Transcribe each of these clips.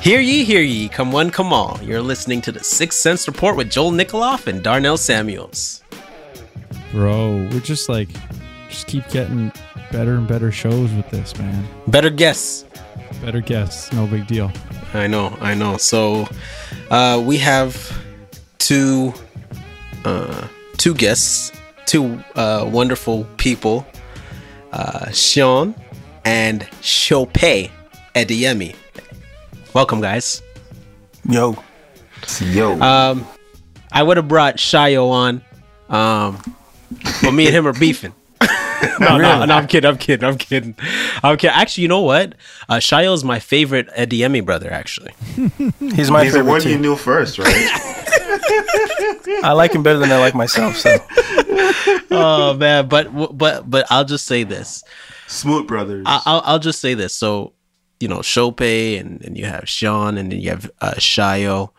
Hear ye, hear ye, come one, come all. You're listening to the Six Cents Report with Joel Nikoloff and Darnell Samuels. Bro, we're just like, just keep getting better and better shows with this, man. Better guess. Better guess, no big deal. I know, I know. So, uh, we have two, uh, two guests, two uh, wonderful people, uh, Seun and Shopé Adeyemi. Welcome, guys. Yo. Yo. Um, I would have brought Shayo on, um, but me and him are beefing. no, no, no, I'm kidding. I'm kidding. I'm kidding. I'm kidding. Actually, you know what? Uh, Shayo is my favorite Adeyemi brother. Actually, He's my He's the favorite one too. you knew first, right? I like him better than I like myself. So oh man, but but but I'll just say this. Smoot Brothers. I- I'll I'll just say this. So, you know, Shopé and and you have Seun and then you have uh, Shayo.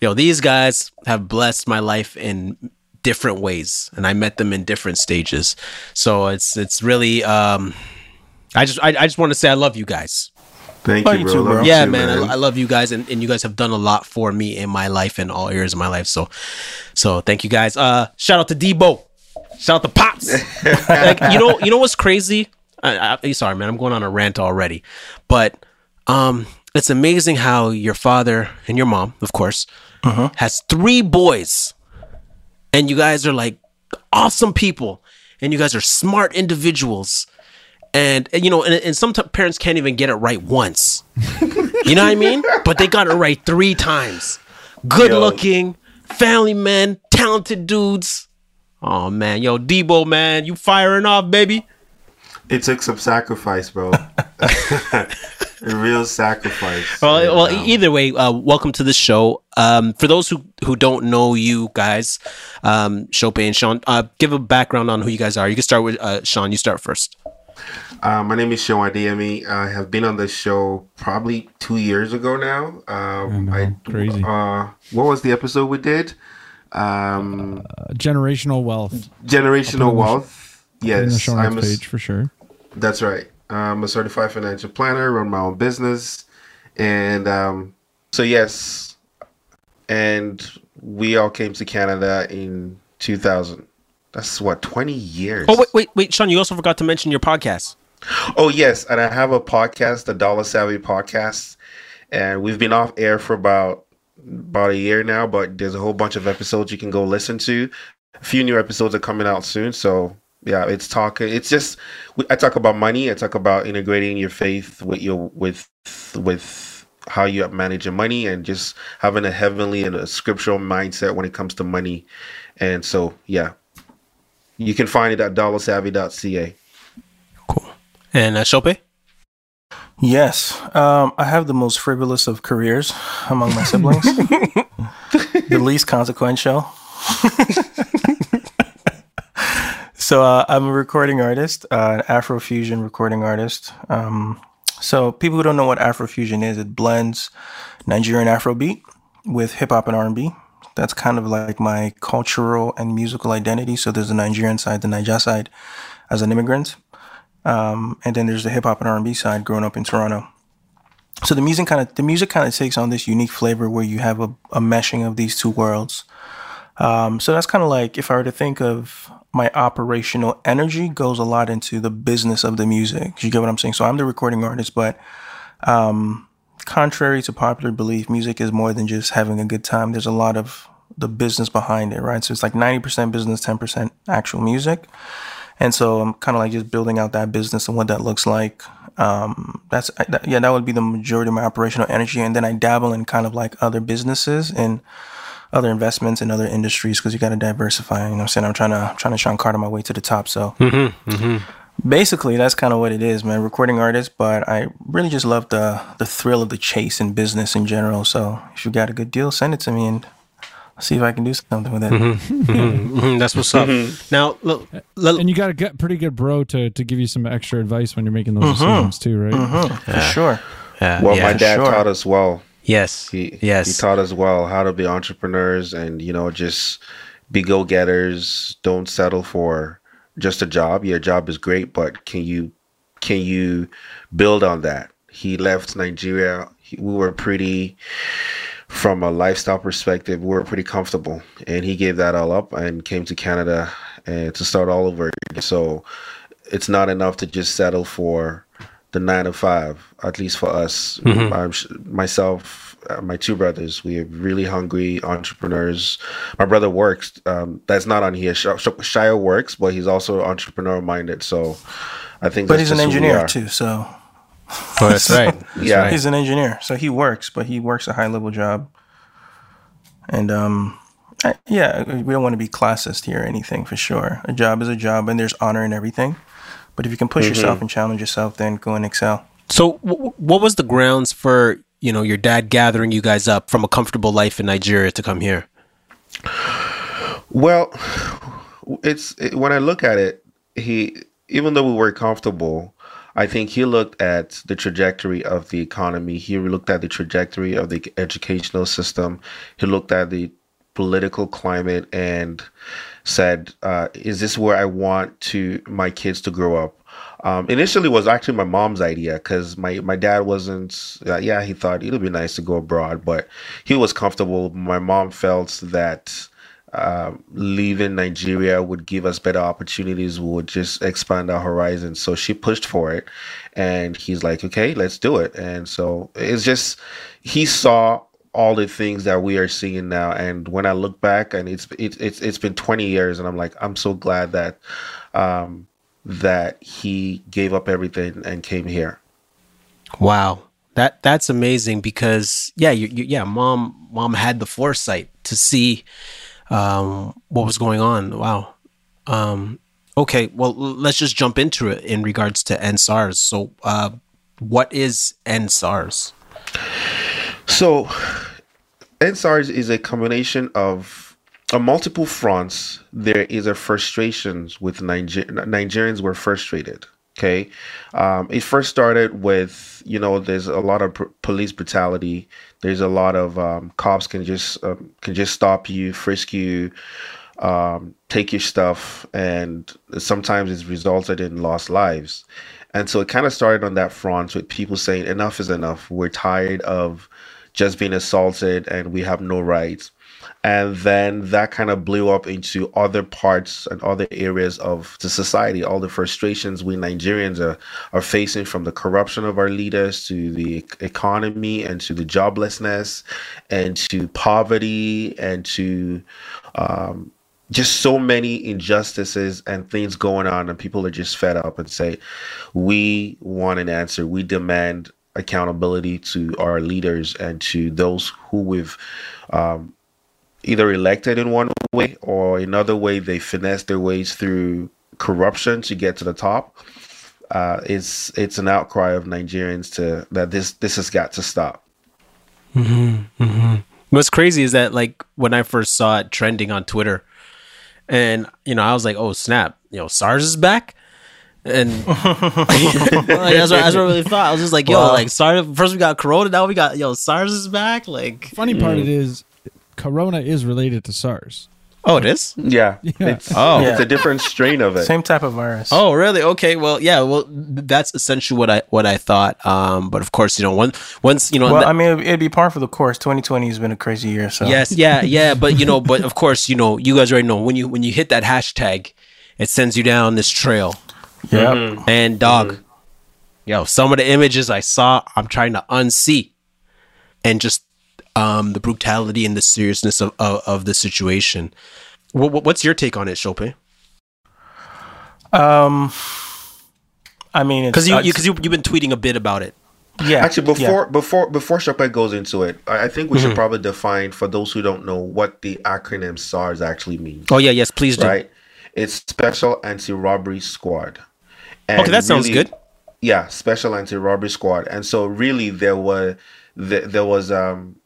You know, these guys have blessed my life in different ways, and I met them in different stages. So it's it's really um, I just I, I just want to say I love you guys. Thank Love you, you bro. too, bro. Yeah, too, man, I, I love you guys, and, and you guys have done a lot for me in my life and all areas of my life. So, so thank you guys. Uh, shout out to Debo. Shout out to Pops. like, you know, you know what's crazy? I, I, sorry, man, I'm going on a rant already, but um, it's amazing how your father and your mom, of course, has three boys, and you guys are like awesome people, and you guys are smart individuals. And, and, you know, and, and some t- parents can't even get it right once. You know what I mean? But they got it right three times. Good Yo. looking, family men, talented dudes. Oh man, yo, Debo, man, you firing off, baby. It took some sacrifice, bro. a real sacrifice. Well, And, well, either way, uh, welcome to the show. Um, for those who who don't know you guys, um, Shopé and Seun, uh, give a background on who you guys are. You can start with uh, Seun. You start first. Uh, my name is Seun Adeyemi. I have been on the show probably two years ago now. Um, I know, crazy. Uh, what was the episode we did? Um, Uh, generational wealth. generational in the wealth. in the Yes, show I'm a, page for sure. That's right. I'm a certified financial planner, run my own business. And um, so, yes. And we all came to Canada in 2000. That's what, 20 years? Oh wait, wait, wait, Seun. You also forgot to mention your podcast. Oh, yes. And I have a podcast, the Dollar Savvy Podcast. And we've been off air for about about a year now, but there's a whole bunch of episodes you can go listen to. A few new episodes are coming out soon. So, yeah, it's talking. It's just we- I talk about money. I talk about integrating your faith with your with with how you manage your money and just having a heavenly and a scriptural mindset when it comes to money. And so, yeah, you can find it at dollarsavvy.ca. Cool. And uh, Shopé. yes, um, I have the most frivolous of careers among my siblings. the least consequential. so uh, I'm a recording artist, uh, an Afrofusion recording artist. Um, so people who don't know what Afrofusion is, it blends Nigerian Afrobeat with hip hop and R&B. That's kind of like my cultural and musical identity. So there's the Nigerian side, the Niger side, as an immigrant, um, and then there's the hip hop and R&B side, growing up in Toronto. So the music kind of the music kind of takes on this unique flavor where you have a, a meshing of these two worlds. Um, so that's kind of like if I were to think of my operational energy goes a lot into the business of the music. You get what I'm saying? So I'm the recording artist, but um, contrary to popular belief, music is more than just having a good time. There's a lot of the business behind it, right? So it's like 90% business, 10% actual music. And so I'm kind of like just building out that business and what that looks like. Um, that's that, yeah, that would be the majority of my operational energy, and then I dabble in kind of like other businesses and other investments in other industries because you got to diversify. You know, what I'm saying I'm trying to trying to Sean Carter my way to the top. So mm-hmm, mm-hmm. basically, that's kind of what it is, man. Recording artist, but I really just love the the thrill of the chase in business in general. So if you got a good deal, send it to me, and See if I can do something with it. Mhm, that's what's up. Now, look, look, And you got a good, pretty good bro to, to give you some extra advice when you're making those decisions too, right? For sure. uh, Well, yeah, my dad sure. taught us well. Yes, He yes, he taught us well how to be entrepreneurs and you know just be go getters. Don't settle for just a job. Your job is great, but can you can you build on that? He left Nigeria. He, we were pretty from a lifestyle perspective. We were pretty comfortable, and he gave that all up and came to Canada and to start all over. again. So it's not enough to just settle for the nine to five. At least for us, I'm, sh- myself, uh, my two brothers, we are really hungry entrepreneurs. My brother works. Um, that's not on here. Sh- Sh- Shia works, but he's also entrepreneur minded. So I think. But that's he's an just who we engineer too, so Oh, that's right. That's Yeah. right. he's an engineer. So he works, but he works a high level job. And um, I, yeah, we don't want to be classist here or anything for sure. A job is a job, and there's honor in everything. But if you can push mm-hmm. yourself and challenge yourself, then go and excel. So, w- what was the grounds for you know your dad gathering you guys up from a comfortable life in Nigeria to come here? Well, it's it, when I look at it, he even though we were comfortable, I think he looked at the trajectory of the economy. He looked at the trajectory of the educational system. He looked at the political climate and said, uh, "Is this where I want to my kids to grow up?" Um, initially, it was actually my mom's idea because my my dad wasn't. Uh, yeah, he thought it'd be nice to go abroad, but he was comfortable. My mom felt that um, leaving Nigeria would give us better opportunities, would just expand our horizons. So she pushed for it, and he's like, "Okay, let's do it." And so it's just he saw all the things that we are seeing now. And when I look back, and it's it's it's it's been 20 years, and I'm like, I'm so glad that um, that he gave up everything and came here. Wow, that that's amazing because yeah, you, you, yeah, mom mom had the foresight to see um, what was going on. Wow. Um, okay, well, let's just jump into it in regards to EndSARS. So, uh, what is EndSARS? So, EndSARS is a combination of on multiple fronts. There is a frustrations with Niger- Nigerians were frustrated. Okay, um, it first started with you know there's a lot of pr- police brutality. There's a lot of um, cops can just um, can just stop you, frisk you, um, take your stuff, and sometimes it's resulted in lost lives. And so it kind of started on that front with people saying enough is enough. We're tired of just being assaulted and we have no rights. And then that kind of blew up into other parts and other areas of the society, all the frustrations we Nigerians are, are facing from the corruption of our leaders to the economy and to the joblessness and to poverty and to um, just so many injustices and things going on and people are just fed up and say we want an answer we demand accountability to our leaders and to those who we've um, either elected in one way or another way they finesse their ways through corruption to get to the top uh, it's it's an outcry of nigerians to that this this has got to stop What's crazy is that like when I first saw it trending on Twitter, and you know I was like, "Oh snap! You know SARS is back," and like, that's, what, that's what I really thought. I was just like, "Yo, Wow. like SARS. First we got Corona, now we got yo SARS is back." Like, Funny part it is, Corona is related to SARS. oh, it is. yeah, It's, Oh. it's a different strain of it Same type of virus. Oh, really? Okay. Well, yeah. Well, that's essentially what I what I thought. Um, but of course, you know, once once you know, Well, that- I mean, it'd, it'd be par for the course. 2020 has been a crazy year. So Yes, yeah, yeah, but you know, but of course, you know, you guys already know when you when you hit that hashtag, it sends you down this trail. Yeah. And dog, yo, some of the images I saw, I'm trying to unsee, and just um the brutality and the seriousness of of, of the situation. What, what, what's your take on it, Shopé? Um, I mean, Because you uh, because you, you've been tweeting a bit about it. yeah. Actually, yeah. before before before Shopé goes into it, I I think we Mm-hmm. should probably define for those who don't know what the acronym SARS actually means. Oh yeah, yes, please do. Right? It's Special Anti-Robbery Squad. And Okay, that sounds really- good. Yeah, Special Anti-Robbery Squad. And so really there were there, there was um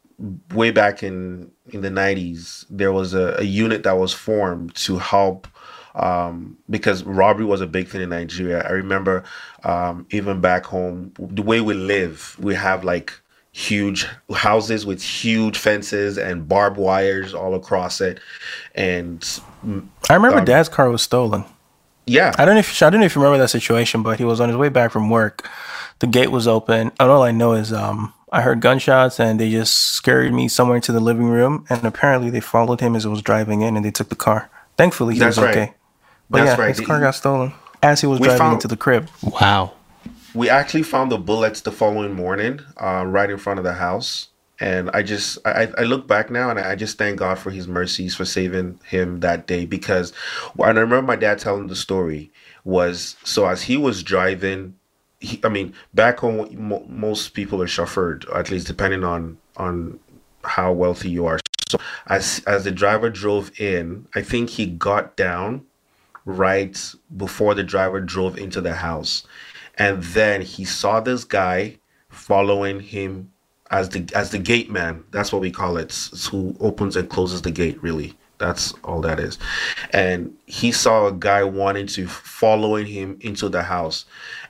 way back in in the 90s there was a, a unit that was formed to help um, because robbery was a big thing in Nigeria. I remember um, even back home, the way we live, we have like huge houses with huge fences and barbed wires all across it, and I remember Um, Dad's car was stolen. Yeah, I don't know if I don't know if you remember that situation, but he was on his way back from work. The gate was open, and all I know is um, I heard gunshots, and they just scared me somewhere into the living room. And apparently, they followed him as he was driving in, and they took the car. Thankfully, he That's was right. okay. But That's yeah, right. his car got stolen as he was We driving found- into the crib. Wow. we actually found the bullets the following morning, uh, right in front of the house. And I just, I, I look back now and I just thank God for His mercies for saving him that day because, and I remember my dad telling the story was so as he was driving, he, I mean, back home mo- most people are chauffeured, at least depending on on how wealthy you are. So as as the driver drove in, I think he got down right before the driver drove into the house and then he saw this guy following him as the as the gate man that's what we call it. It's who opens and closes the gate really. That's all that is. And he saw a guy wanting to following him into the house.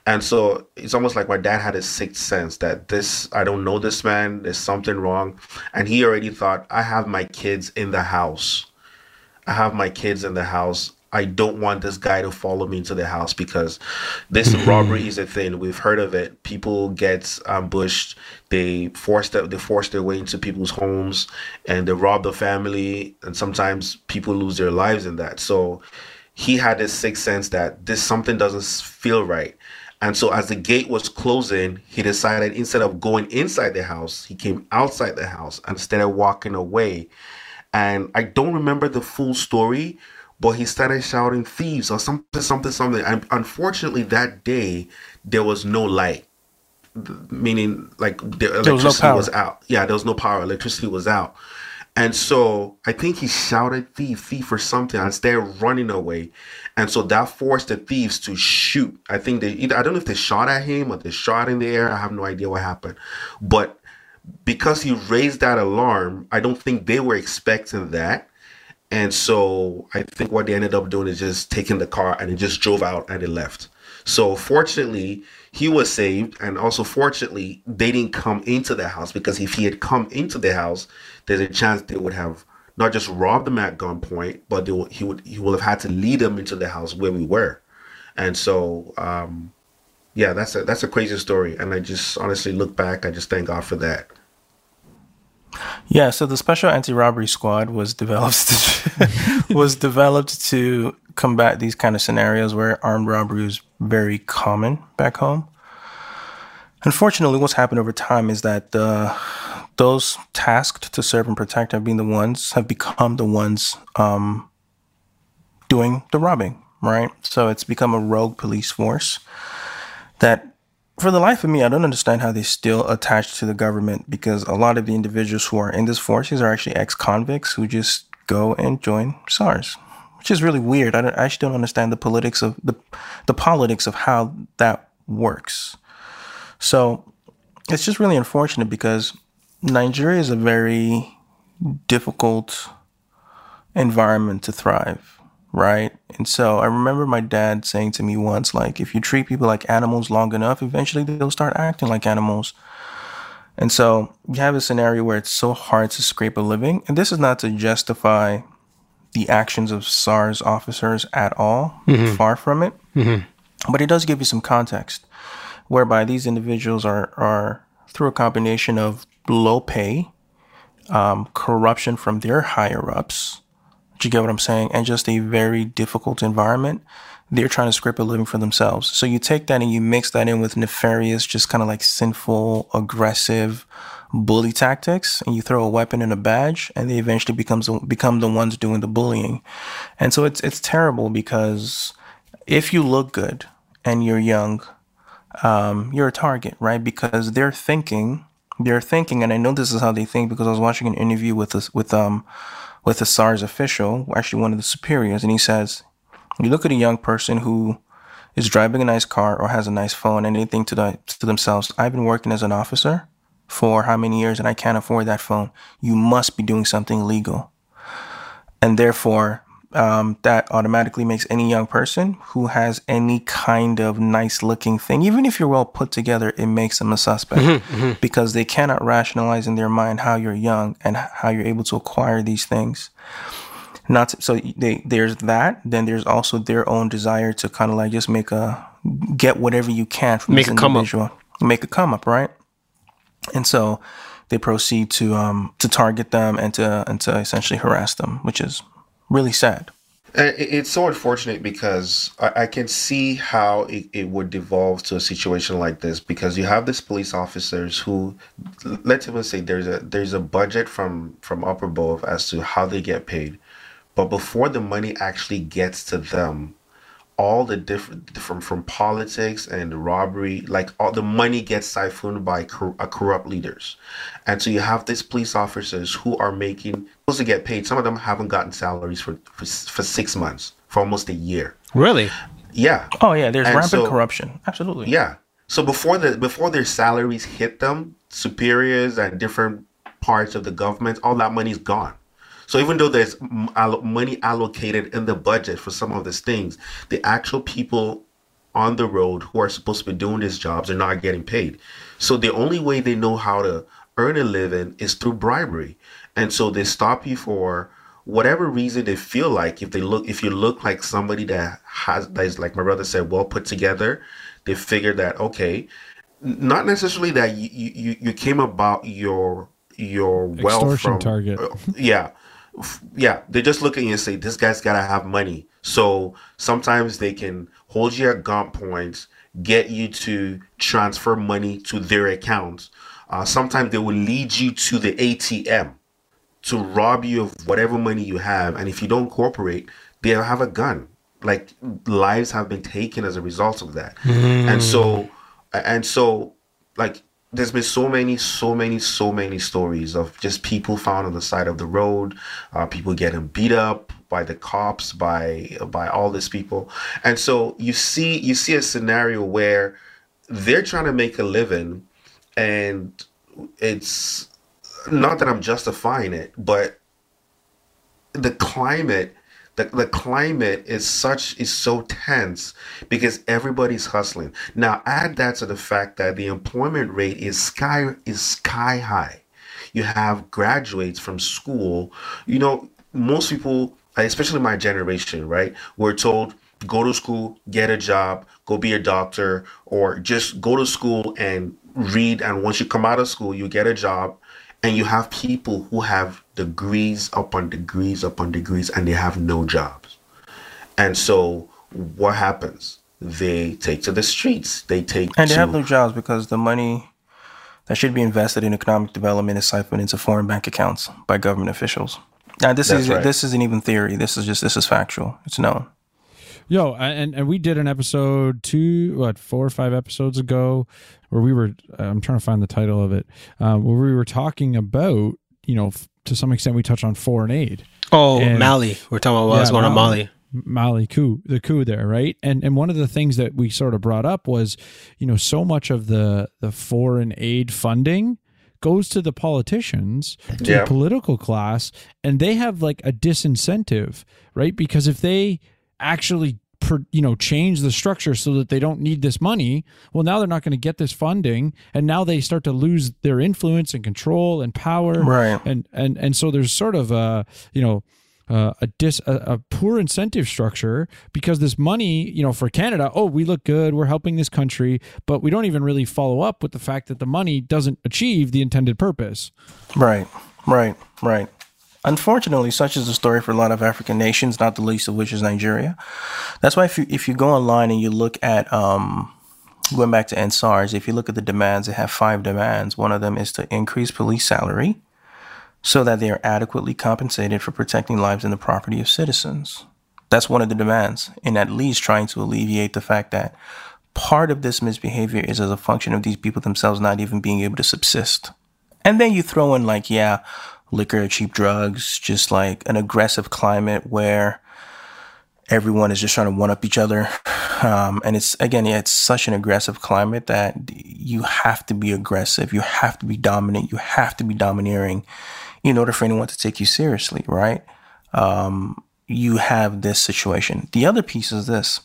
And so it's almost like my dad had a sixth sense that this i don't know this man there's something wrong. And he already thought i have my kids in the house. I have my kids in the house. I don't want this guy to follow me into the house because this robbery is a thing. We've heard of it. People get um, ambushed. They force their, they force their way into people's homes and they rob the family. And sometimes people lose their lives in that. So he had this sixth sense that this something doesn't feel right. And so as the gate was closing, he decided instead of going inside the house, he came outside the house and started walking away and I don't remember the full story, but he started shouting thieves or something, something, something. And unfortunately, that day there was no light, meaning like the was no electricity power. was out. Yeah, there was no power. Electricity was out. And so I think he shouted thief, thief or something and started running away. And so that forced the thieves to shoot. I think they either I don't know if they shot at him or they shot in the air. I have no idea what happened. But because he raised that alarm, I don't think they were expecting that. And so I think what they ended up doing is just taking the car and it just drove out and it left. So fortunately, he was saved, and also fortunately, they didn't come into the house because if he had come into the house, there's a chance they would have not just robbed him at gunpoint, but they would, he would he would have had to lead them into the house where we were. And so, um, yeah, that's a that's a crazy story, and I just honestly look back, I just thank God for that. Yeah, so the special anti-robbery squad was developed to, was developed to combat these kind of scenarios where armed robbery is very common back home. Unfortunately, what's happened over time is that uh, those tasked to serve and protect have been the ones have become the ones um, doing the robbing, right? So it's become a rogue police force that for the life of me, I don't understand how they're still attached to the government because a lot of the individuals who are in these forces are actually ex convicts who just go and join SARS, which is really weird. I, I actually don't understand the politics of the the politics of how that works. So it's just really unfortunate because Nigeria is a very difficult environment to thrive, right? And so I remember my dad saying to me once, like, if you treat people like animals long enough, eventually they'll start acting like animals. And so you have a scenario where it's so hard to scrape a living. And this is not to justify the actions of SARS officers at all, far from it. But it does give you some context whereby these individuals are, are through a combination of low pay, um, corruption from their higher ups, do you get what I'm saying? And just a very difficult environment. They're trying to scrape a living for themselves. So you take that and you mix that in with nefarious, just kind of like sinful, aggressive bully tactics, and you throw a weapon and a badge, and they eventually becomes become the ones doing the bullying. And so it's it's terrible because if you look good and you're young, um, you're a target, right? Because they're thinking, they're thinking, and I know this is how they think because I was watching an interview with this with um with a SARS official, actually one of the superiors, and he says, you look at a young person who is driving a nice car or has a nice phone and they think to, the, to themselves, I've been working as an officer for how many years and I can't afford that phone, you must be doing something illegal. And therefore, um, that automatically makes any young person who has any kind of nice looking thing, even if you're well put together, it makes them a suspect because they cannot rationalize in their mind how you're young and how you're able to acquire these things. Not to- so they, there's that. Then there's also their own desire to kind of like just make a get whatever you can from Make this a come up. individual, make a come up, right? And so they proceed to um to target them and to and to essentially harass them, which is really sad. It's so unfortunate because I, can see how it, it would devolve to a situation like this because you have these police officers who let's even say there's a there's a budget from from upper above as to how they get paid but before the money actually gets to them all the different from from politics and robbery like all the money gets siphoned by cor- uh, corrupt leaders and so you have these police officers who are making supposed to get paid some of them haven't gotten salaries for for, for six months for almost a year Really? yeah Oh yeah, there's And rampant so- corruption. Absolutely. yeah. So before the before their salaries hit them, superiors and different parts of the government, all that money's gone. So even though there's money allocated in the budget for some of these things, the actual people on the road who are supposed to be doing these jobs are not getting paid. So the only way they know how to earn a living is through bribery. And so they stop you for whatever reason they feel like. If they look if you look like somebody that has that is like my brother said well put together they figure that okay not necessarily that you you, you came about your your wealth Extortion from target. uh, yeah yeah they just look at you and say this guy's gotta have money. So sometimes they can hold you at gunpoint get you to transfer money to their account uh, sometimes they will lead you to the atm to rob you of whatever money you have and if you don't cooperate they'll have a gun. Like lives have been taken as a result of that. And so and so like there's been so many so many so many stories of just people found on the side of the road uh, people getting beat up by the cops by by all these people. And so you see you see a scenario where they're trying to make a living and it's not that I'm justifying it, but the climate, the, the climate is such is so tense because everybody's hustling. Now add that to the fact that the employment rate is sky is sky high. You have graduates from school. You know, most people, especially my generation, right, were told go to school, get a job, go be a doctor, or just go to school and read. And once you come out of school, you get a job. And you have people who have degrees upon degrees upon degrees and they have no jobs. And so what happens? They take to the streets. They take And they to, have no jobs because the money that should be invested in economic development is siphoned into foreign bank accounts by government officials. Now this That's is right. this isn't even theory. This is just this is factual. It's known. Yo, and and we did an episode two, what four or five episodes ago, where we were. I'm trying to find the title of it, um, where we were talking about, you know, f- to some extent, we touch on foreign aid, Oh, And- Mali. We're talking about what Yeah, going on Mali. Mali. Mali coup, the coup there, right? And and one of the things that we sort of brought up was, you know, so much of the the foreign aid funding goes to the politicians, to Yeah. the political class, and they have like a disincentive, right? Because if they actually per, you know change the structure so that they don't need this money. Well now they're not going to get this funding and now they start to lose their influence and control and power. Right. and and and so there's sort of a you know uh, a dis a, a poor incentive structure because this money you know for Canada oh we look good we're helping this country but we don't even really follow up with the fact that the money doesn't achieve the intended purpose. Right, right, right. Unfortunately, such is the story for a lot of African nations, not the least of which is Nigeria. That's why if you if you go online and you look at um going back to EndSARS, if you look at the demands, they have five demands. One of them is to increase police salary so that they are adequately compensated for protecting lives and the property of citizens. That's one of the demands, in at least trying to alleviate the fact that part of this misbehavior is as a function of these people themselves not even being able to subsist. And then you throw in like, yeah, liquor, cheap drugs, just like an aggressive climate where everyone is just trying to one up each other. Um, and it's again, yeah, it's such an aggressive climate that you have to be aggressive, you have to be dominant, you have to be domineering in order for anyone to take you seriously, right? Um, you have this situation. The other piece is this: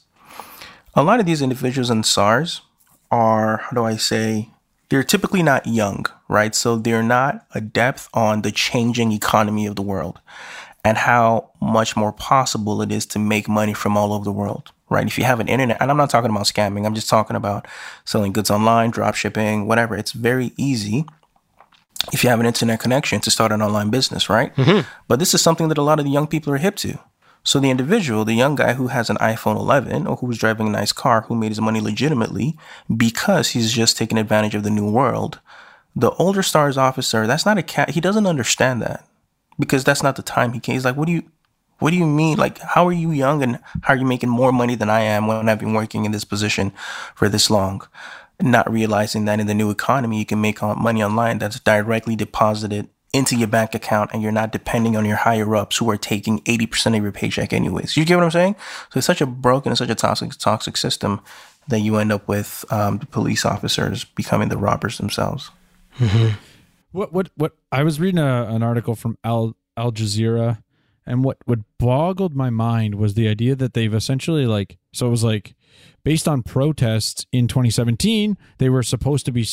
a lot of these individuals in SARS are, how do I say, they're typically not young, right? So they're not adept on the changing economy of the world and how much more possible it is to make money from all over the world, right? If you have an internet, and I'm not talking about scamming, I'm just talking about selling goods online, drop shipping, whatever. It's very easy if you have an internet connection to start an online business, right? Mm-hmm. But this is something that a lot of the young people are hip to. So the individual, the young guy who has an iPhone 11 or who's driving a nice car, who made his money legitimately because he's just taking advantage of the new world, the older SARS officer, that's not a cat. He doesn't understand that because that's not the time he came. He's like, what do you, what do you mean? Like, how are you young and how are you making more money than I am when I've been working in this position for this long? Not realizing that in the new economy, you can make money online that's directly deposited into your bank account and you're not depending on your higher ups who are taking 80% of your paycheck anyways. You get what I'm saying? So it's such a broken and such a toxic, toxic system that you end up with um, the police officers becoming the robbers themselves. What what what? I was reading a, an article from Al Al Jazeera, and what what boggled my mind was the idea that they've essentially like so it was like based on protests in 2017, they were supposed to be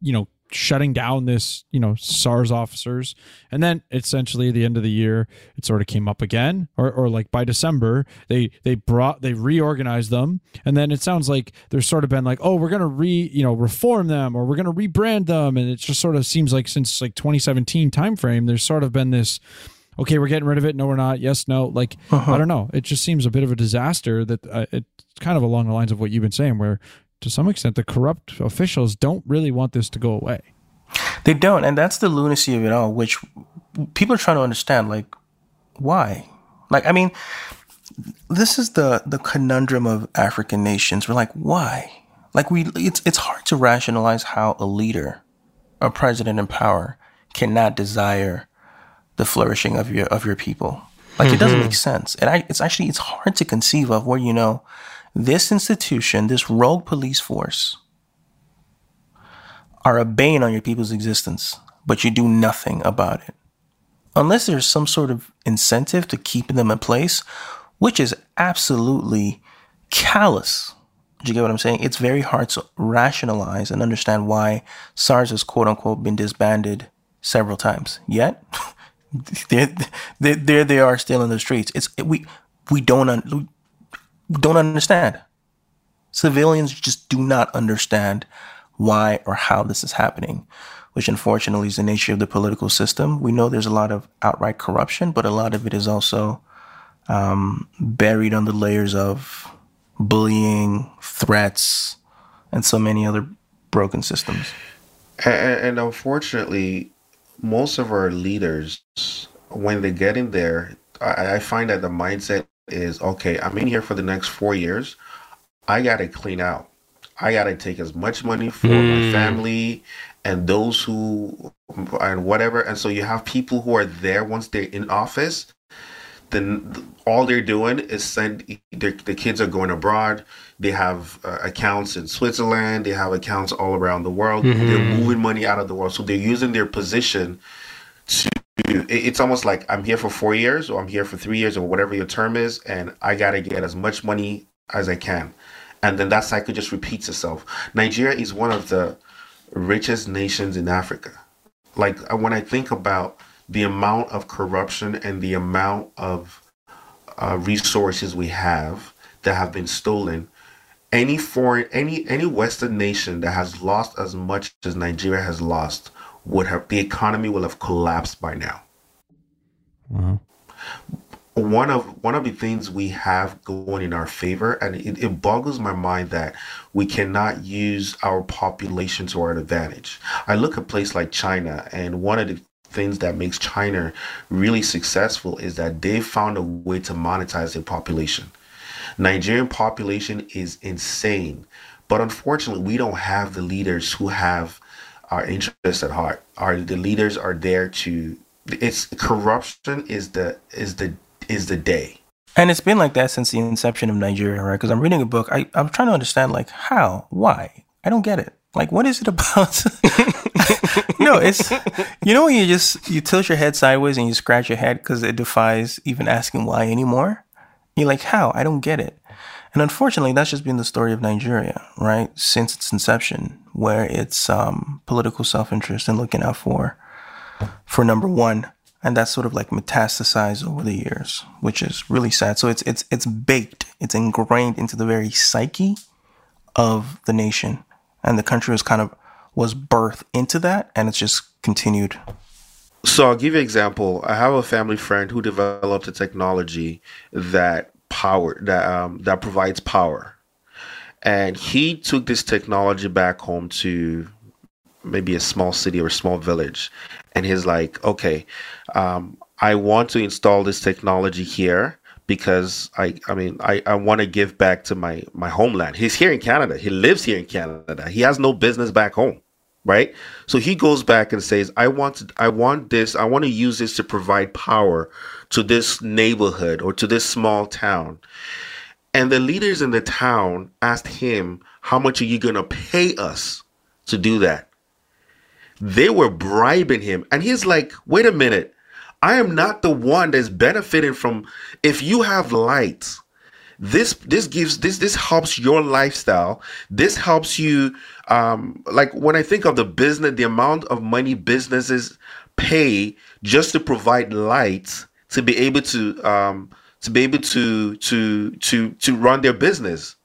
you know shutting down this you know SARS officers, and then essentially at the end of the year it sort of came up again, or or like by December they they brought they reorganized them, and then it sounds like there's sort of been like oh we're gonna re you know reform them or we're gonna rebrand them, and it just sort of seems like since like 2017 timeframe there's sort of been this okay, we're getting rid of it. No, we're not. Yes, no. Like, I don't know. It just seems a bit of a disaster that uh, it's kind of along the lines of what you've been saying, where to some extent the corrupt officials don't really want this to go away. They don't, and that's the lunacy of it all, which people are trying to understand. Like, why? Like, I mean, this is the the conundrum of African nations. We're like, why? Like, we it's it's hard to rationalize how a leader, a president in power, cannot desire the flourishing of your of your people. Like, it doesn't mm-hmm. make sense. And I, it's actually it's hard to conceive of where you know this institution, this rogue police force, are a bane on your people's existence, but you do nothing about it. Unless there's some sort of incentive to keeping them in place, which is absolutely callous. Do you get what I'm saying? It's very hard to rationalize and understand why SARS has quote unquote been disbanded several times. Yet, there, there, there they are still in the streets. It's we we don't un, don't understand. Civilians just do not understand why or how this is happening, which unfortunately is the nature of the political system. We know there's a lot of outright corruption, but a lot of it is also um, buried under layers of bullying, threats, and so many other broken systems. And, and unfortunately, most of our leaders, when they get in there, I, I find that the mindset is okay, I'm in here for the next four years. I got to clean out. I got to take as much money for my family and those who, and whatever. And so you have people who are there once they're in office then all they're doing is send their, the kids are going abroad they have uh, accounts in switzerland they have accounts all around the world they're moving money out of the world so they're using their position to it's almost like i'm here for four years or i'm here for three years or whatever your term is and i gotta get as much money as i can. And then that cycle just repeats itself. Nigeria is one of the richest nations in africa. Like uh, when i think about the amount of corruption and the amount of uh, resources we have that have been stolen any foreign any any western nation that has lost as much as nigeria has lost would have the economy will have collapsed by now. Mm-hmm. One of one of the things we have going in our favor and it, it boggles my mind that we cannot use our population to our advantage. I look at a place like china and one of the things that makes china really successful is that they found a way to monetize their population. Nigerian population is insane but unfortunately we don't have the leaders who have our interests at heart our the leaders are there to it's corruption is the is the is the day And it's been like that since the inception of Nigeria, right? Because I'm reading a book. I, I'm trying to understand, like, how, why? I don't get it. Like, what is it about? no, it's you know when you just you tilt your head sideways and you scratch your head because it defies even asking why anymore. You're like, how? I don't get it. And unfortunately, that's just been the story of Nigeria, right? Since its inception, where it's um, political self-interest and looking out for for number one, and that's sort of like metastasized over the years, which is really sad. So it's it's it's baked, it's ingrained into the very psyche of the nation, and the country was kind of was birthed into that, and it's just continued. So I'll give you an example. I have a family friend who developed a technology that power that um, that provides power, and he took this technology back home to maybe a small city or a small village, and he's like, okay, um, I want to install this technology here because I I mean I, I want to give back to my my homeland. He's here in Canada. He lives here in Canada. He has no business back home. Right? So he goes back and says, I want to, I want this, I want to use this to provide power to this neighborhood or to this small town. And the leaders in the town asked him, How much are you gonna pay us to do that? They were bribing him. And he's like, wait a minute. I am not the one that's benefiting from if you have light. This this gives this this helps your lifestyle. This helps you um like when I think of the business, the amount of money businesses pay just to provide light to be able to um to be able to to to to run their business.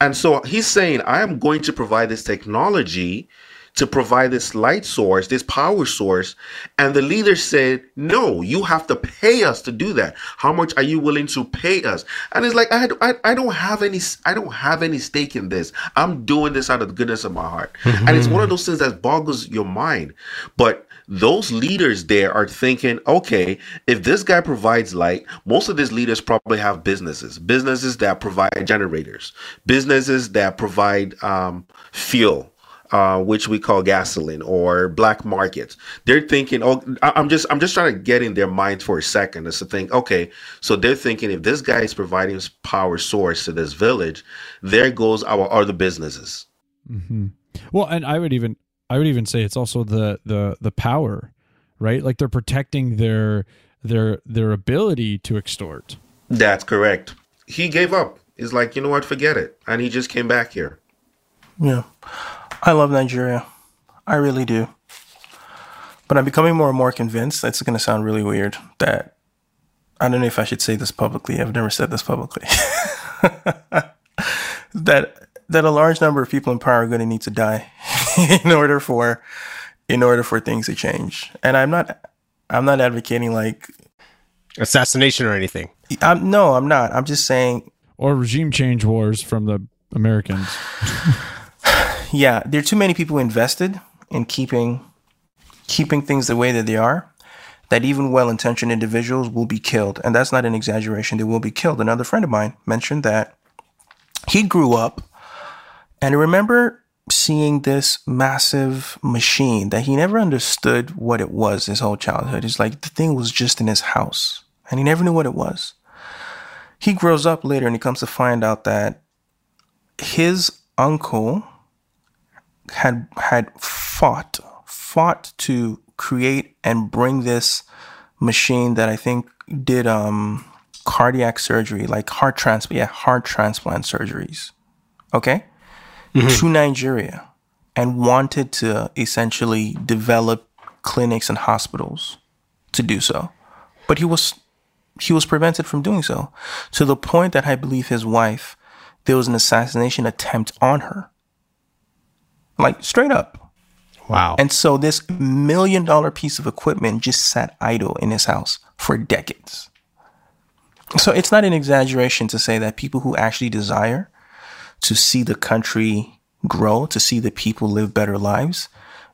And so he's saying, I am going to provide this technology to provide this light source, this power source. And the leader said, No, you have to pay us to do that. How much are you willing to pay us? And it's like, I, I, I don't have any, I don't have any stake in this. I'm doing this out of the goodness of my heart. And it's one of those things that boggles your mind. But those leaders there are thinking, okay, if this guy provides light, most of these leaders probably have businesses, businesses that provide generators, businesses that provide um, fuel, uh, which we call gasoline or black markets. They're thinking, oh, I'm just, I'm just trying to get in their minds for a second is to think, okay, so they're thinking if this guy is providing power source to this village, there goes our other businesses. Mm-hmm. Well, and I would even I would even say it's also the the the power, right? Like they're protecting their their their ability to extort. That's correct. He gave up. He's like, you know what, forget it, and he just came back here. Yeah. I love Nigeria. I really do. But I'm becoming more and more convinced, that's going to sound really weird, that I don't know if I should say this publicly. I've never said this publicly. that that a large number of people in power are going to need to die in order for in order for things to change. And I'm not I'm not advocating like Assassination or anything. I'm no, I'm not. I'm just saying Or regime change wars from the Americans. yeah, there are too many people invested in keeping keeping things the way that they are that even well-intentioned individuals will be killed and that's not an exaggeration they will be killed another friend of mine mentioned that he grew up and I remember seeing this massive machine that he never understood what it was his whole childhood he's like the thing was just in his house and he never knew what it was he grows up later and he comes to find out that his uncle had had fought fought to create and bring this machine that I think did um cardiac surgery, like heart transplant, yeah, heart transplant surgeries. Okay? Mm-hmm. To Nigeria and wanted to essentially develop clinics and hospitals to do so. But he was he was prevented from doing so to the point that I believe his wife there was an assassination attempt on her. Like straight up. Wow. And so this million dollar piece of equipment just sat idle in his house for decades. So it's not an exaggeration to say that people who actually desire to see the country grow, to see the people live better lives,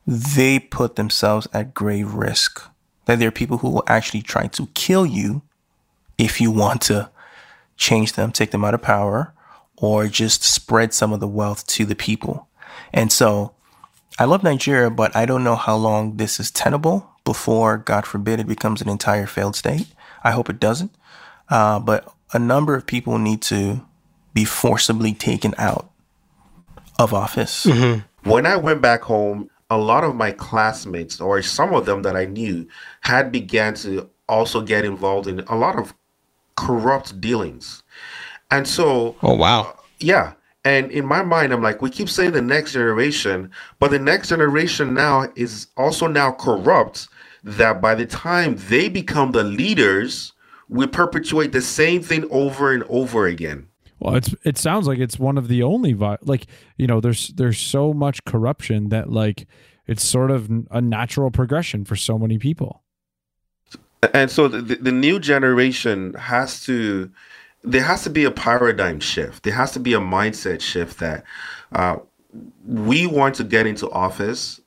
they put themselves at grave risk. That there are people who will actually try to kill you if you want to change them, take them out of power, or just spread some of the wealth to the people. And so I love Nigeria, but I don't know how long this is tenable before, God forbid, it becomes an entire failed state. I hope it doesn't. Uh, but a number of people need to be forcibly taken out of office. Mm-hmm. When I went back home, a lot of my classmates, or some of them that I knew, had began to also get involved in a lot of corrupt dealings. And so Oh wow. Uh, yeah. And in my mind, I'm like, we keep saying the next generation, but the next generation now is also now corrupt that by the time they become the leaders, we perpetuate the same thing over and over again. Well, it's it sounds like it's one of the only vi- like you know there's there's so much corruption that like it's sort of a natural progression for so many people. And so the, the, new generation has to, there has to be a paradigm shift. There has to be a mindset shift that uh, we want to get into office,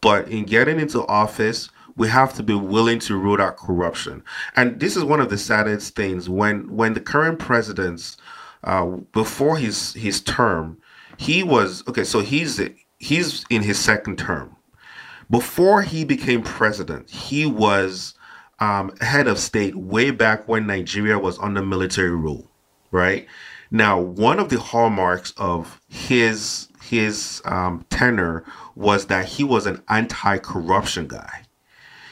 but in getting into office, we have to be willing to root out corruption. And this is one of the saddest things when when the current president's uh, before his his term, he was okay. So he's he's in his second term. Before he became president, he was um, head of state way back when Nigeria was under military rule, right? Now, one of the hallmarks of his his um, tenure was that he was an anti-corruption guy.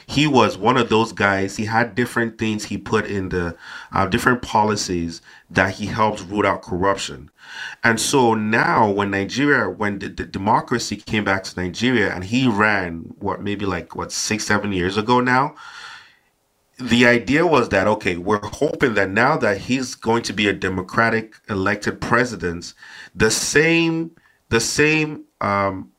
He was one of those guys. He had different things he put in the uh, different policies that he helped root out corruption. And so now, when Nigeria, when the, the democracy came back to Nigeria, and he ran what maybe like what six, seven years ago now, the idea was that okay we're hoping that now that he's going to be a democratic elected president the same the same um,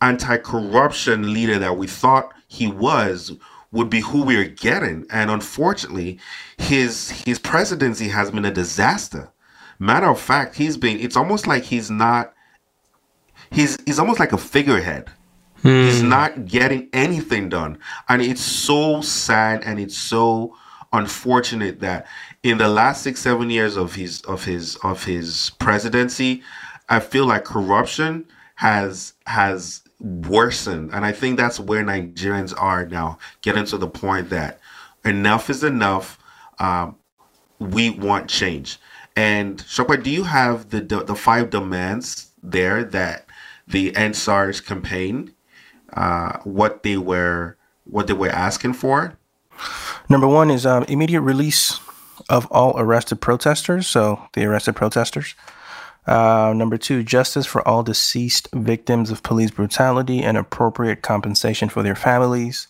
anti-corruption leader that we thought he was would be who we're getting. And unfortunately his his presidency has been a disaster. Matter of fact he's been it's almost like he's not he's he's almost like a figurehead. He's hmm. not getting anything done. And it's so sad and it's so unfortunate that in the last six, seven years of his of his of his presidency, I feel like corruption has has worsened. And I think that's where Nigerians are now, getting to the point that enough is enough. Um, we want change. And Shopé, do you have the, the the five demands there that the EndSARS campaign uh, what they were what they were asking for. Number one is um, immediate release of all arrested protesters, so the arrested protesters. Uh, number two, justice for all deceased victims of police brutality and appropriate compensation for their families.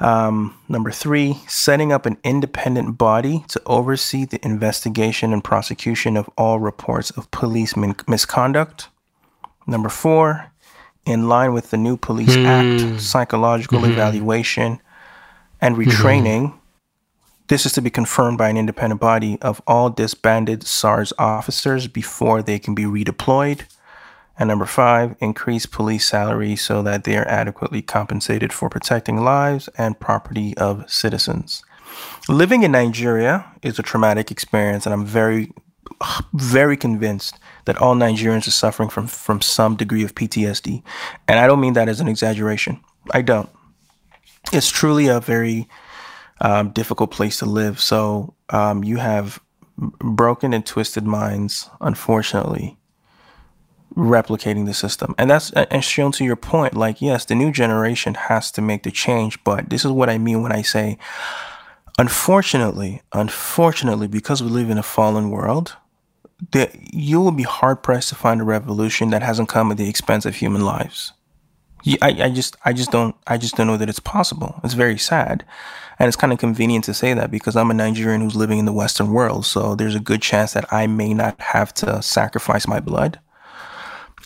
Um, number three, setting up an independent body to oversee the investigation and prosecution of all reports of police min- misconduct. Number four, in line with the new Police Act, psychological evaluation and retraining. This is to be confirmed by an independent body of all disbanded SARS officers before they can be redeployed. And number five, increase police salaries so that they are adequately compensated for protecting lives and property of citizens. Living in Nigeria is a traumatic experience, and I'm very, very convinced that all Nigerians are suffering from, from some degree of PTSD. And I don't mean that as an exaggeration. I don't. It's truly a very um, difficult place to live. So um, you have broken and twisted minds, unfortunately, replicating the system. And that's and Seun to your point. Like, yes, the new generation has to make the change, but this is what I mean when I say, unfortunately, unfortunately, because we live in a fallen world, that you will be hard pressed to find a revolution that hasn't come at the expense of human lives. I, I just, I just don't, I just don't know that it's possible. It's very sad, and it's kind of convenient to say that because I'm a Nigerian who's living in the Western world. So there's a good chance that I may not have to sacrifice my blood.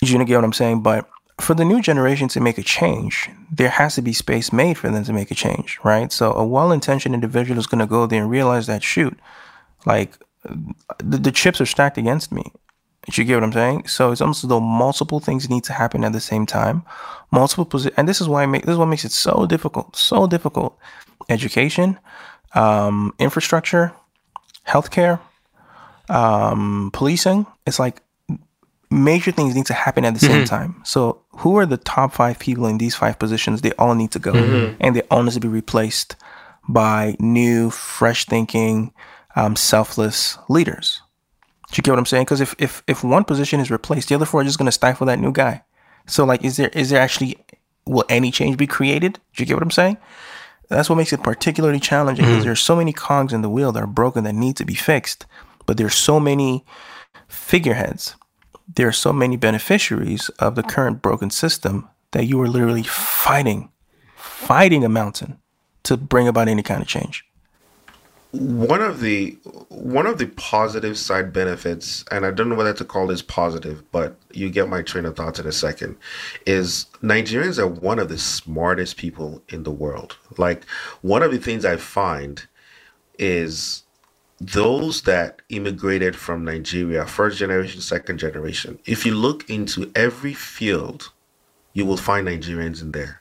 You get what I'm saying? But for the new generation to make a change, there has to be space made for them to make a change, right? So a well-intentioned individual is going to go there and realize that shoot, like the, the chips are stacked against me. You get what I'm saying? So it's almost as though multiple things need to happen at the same time. Multiple positions, and this is why I make this is what makes it so difficult, so difficult. Education, um, infrastructure, healthcare, um, policing. It's like major things need to happen at the same time. So who are the top five people in these five positions? They all need to go, and they all need to be replaced by new, fresh thinking, um, selfless leaders. Do you get what I'm saying? Because if, if if one position is replaced, the other four are just going to stifle that new guy. So like, is there is there actually will any change be created? Do you get what I'm saying? That's what makes it particularly challenging because mm. there's so many cogs in the wheel that are broken that need to be fixed, but there's so many figureheads. There are so many beneficiaries of the current broken system that you are literally fighting, fighting a mountain to bring about any kind of change. One of the one of the positive side benefits and i don't know whether to call this positive but you get my train of thoughts in a second is nigerians are one of the smartest people in the world. Like one of the things i find is those that immigrated from nigeria first generation second generation if you look into every field you will find nigerians in there.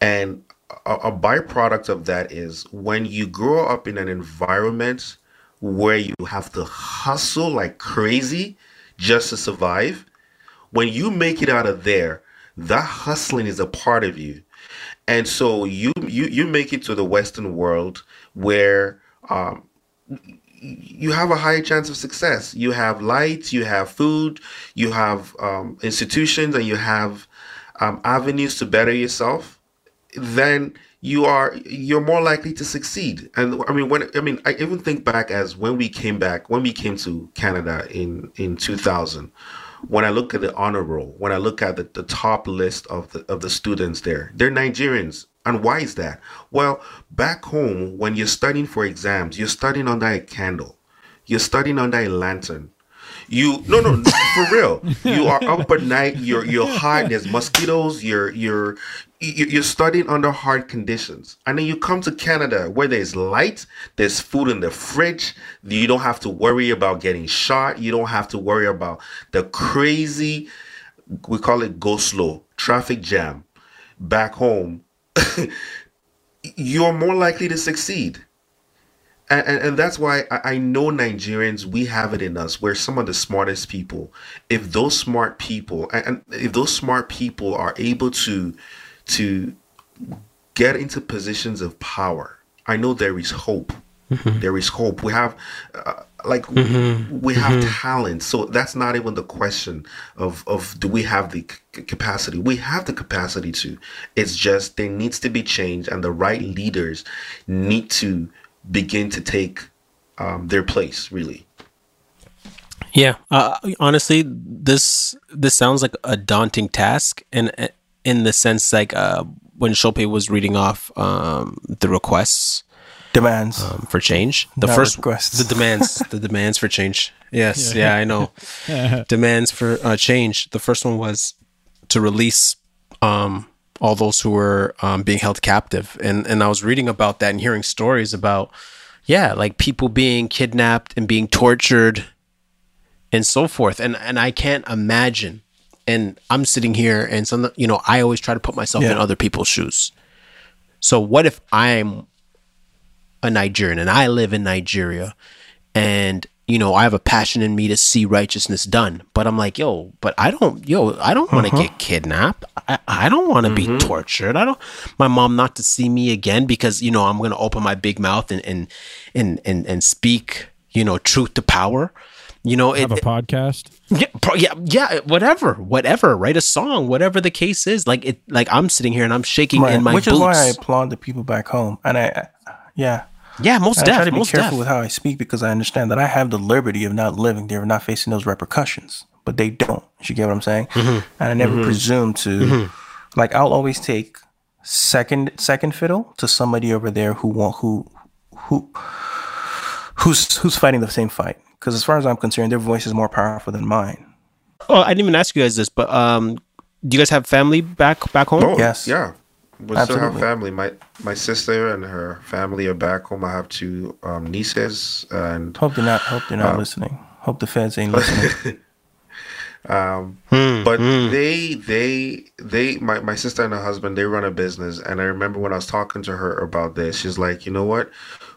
And a, a byproduct of that is when you grow up in an environment where you have to hustle like crazy just to survive, when you make it out of there, that hustling is a part of you. And so you you you make it to the Western world where um, you have a higher chance of success. You have lights, you have food, you have um, institutions, and you have um, avenues to better yourself. Then you are you're more likely to succeed. And I mean, when I mean, I even think back as when we came back, when we came to Canada in in 2000. When I look at the honor roll, when I look at the, the top list of the of the students there, they're Nigerians. And why is that? Well, back home, when you're studying for exams, you're studying under a candle. You're studying under a lantern. You no no for real. You are up at night. You're you're hot. There's mosquitoes. You're you're you- you're studying under hard conditions, and then you come to Canada where there's light. There's food in the fridge. You don't have to worry about getting shot. You don't have to worry about the crazy. We call it go slow traffic jam. Back home, you're more likely to succeed. And, and, and that's why I, I know Nigerians, we have it in us. We're some of the smartest people. If those smart people, and, if those smart people are able to, to get into positions of power, I know there is hope. Mm-hmm. There is hope. We have, uh, like, mm-hmm. we have mm-hmm. talent. So that's not even the question of of do we have the c- capacity? We have the capacity to. It's just there needs to be change, and the right leaders need to begin to take um, their place. Really. Yeah, uh, honestly, this this sounds like a daunting task, and uh, in the sense like uh, when Shopé was reading off um, the requests Demands. um, for change, the Not first requests. the demands, the demands for change. Yes, yeah, I know. demands for uh, change. The first one was to release um, all those who were um, being held captive, and and I was reading about that and hearing stories about, yeah, like people being kidnapped and being tortured and so forth. And and I can't imagine. And I'm sitting here, and some, you know, I always try to put myself in other people's shoes. So what if I'm a Nigerian and I live in Nigeria, and you know I have a passion in me to see righteousness done, but I'm like, yo, but I don't, yo, I don't want to uh-huh. get kidnapped. I, I don't want to be mm-hmm. tortured. I don't. My mom not to see me again because you know I'm gonna open my big mouth and and and and, and speak, you know, truth to power. You know, it, Have a podcast. yeah, yeah, yeah, whatever, whatever. Write a song, whatever the case is. Like it, like I'm sitting here and I'm shaking Right. in my Which boots. is why I applaud the people back home. And I, I- yeah. Yeah, most I try def, to be most careful def. with how I speak because I understand that I have the liberty of not living there, of not facing those repercussions. But they don't. You get what I'm saying? Mm-hmm. And I never presume to. Like I'll always take second second fiddle to somebody over there who want who who who's who's fighting the same fight. Because as far as I'm concerned, their voice is more powerful than mine. Oh, I didn't even ask you guys this, but um, do you guys have family back back home? Oh, Yes. Yeah. We still have family. My my sister and her family are back home. I have two um, nieces and Hope they're not. Hope they're not Uh, listening. Hope the feds ain't listening. but they they they my, my sister and her husband they run a business and i remember when i was talking to her about this she's like you know what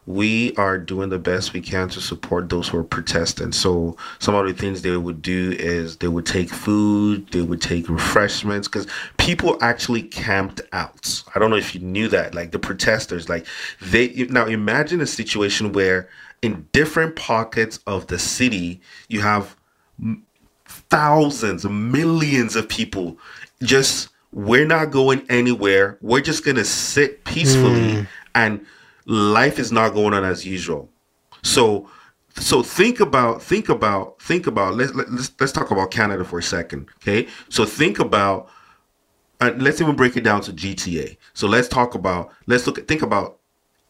we are doing the best we can to support those who are protesting. So some of the things they would do is they would take food they would take refreshments because people actually camped out. I don't know if you knew that like the protesters like they now imagine a situation where in different pockets of the city, you have thousands, millions of people just we're not going anywhere. We're just gonna sit peacefully, hmm. and life is not going on as usual. So, so think about, think about, think about. Let's let, let's let's talk about Canada for a second, okay? So think about, uh, let's even break it down to GTA. So let's talk about, let's look at, think about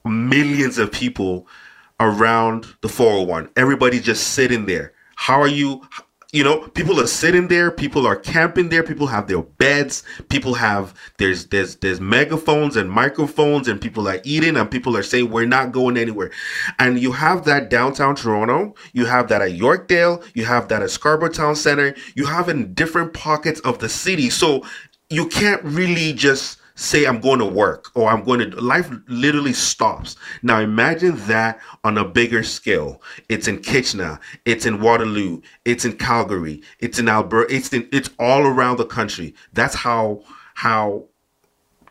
millions of people around the 401. Everybody just sitting there. How are you? You know, people are sitting there. People are camping there. People have their beds. People have there's there's there's megaphones and microphones, and people are eating, and people are saying we're not going anywhere. And you have that downtown Toronto. You have that at Yorkdale. You have that at Scarborough Town Center. You have in different pockets of the city. So you can't really just say I'm going to work or I'm going to life literally stops. Now imagine that on a bigger scale. It's in Kitchener, it's in Waterloo, it's in Calgary, it's in Alberta, it's in it's all around the country. That's how how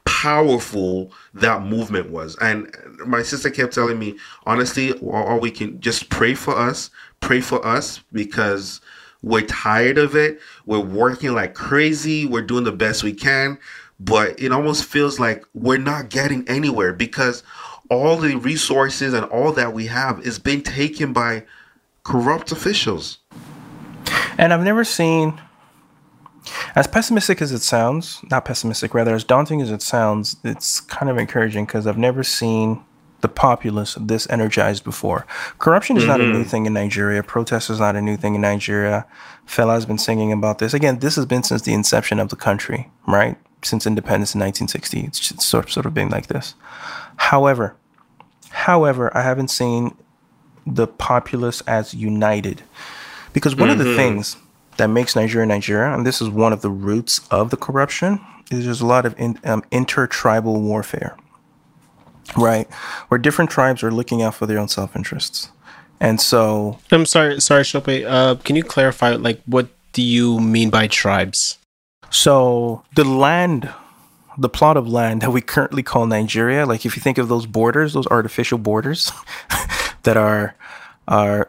powerful that movement was. And my sister kept telling me, honestly, all, we can just pray for us, pray for us because we're tired of it. We're working like crazy. We're doing the best we can, but it almost feels like we're not getting anywhere because all the resources and all that we have is being taken by corrupt officials. And I've never seen, as pessimistic as it sounds, not pessimistic, rather as daunting as it sounds, it's kind of encouraging because I've never seen the populace this energized before. Corruption is not a new mm-hmm. thing in Nigeria. Protest is not a new thing in Nigeria. Fela has been singing about this. Again, this has been since the inception of the country, right? Since independence in 1960. It's just sort of, sort of been like this. However, however, I haven't seen the populace as united. Because one of the things that makes Nigeria Nigeria, and this is one of the roots of the corruption, is there's a lot of in, um, intertribal warfare, right? Where different tribes are looking out for their own self interests. And so, I'm sorry, sorry, Shopé. Uh, can you clarify, like, what do you mean by tribes? So the land, the plot of land that we currently call Nigeria, like if you think of those borders, those artificial borders that are our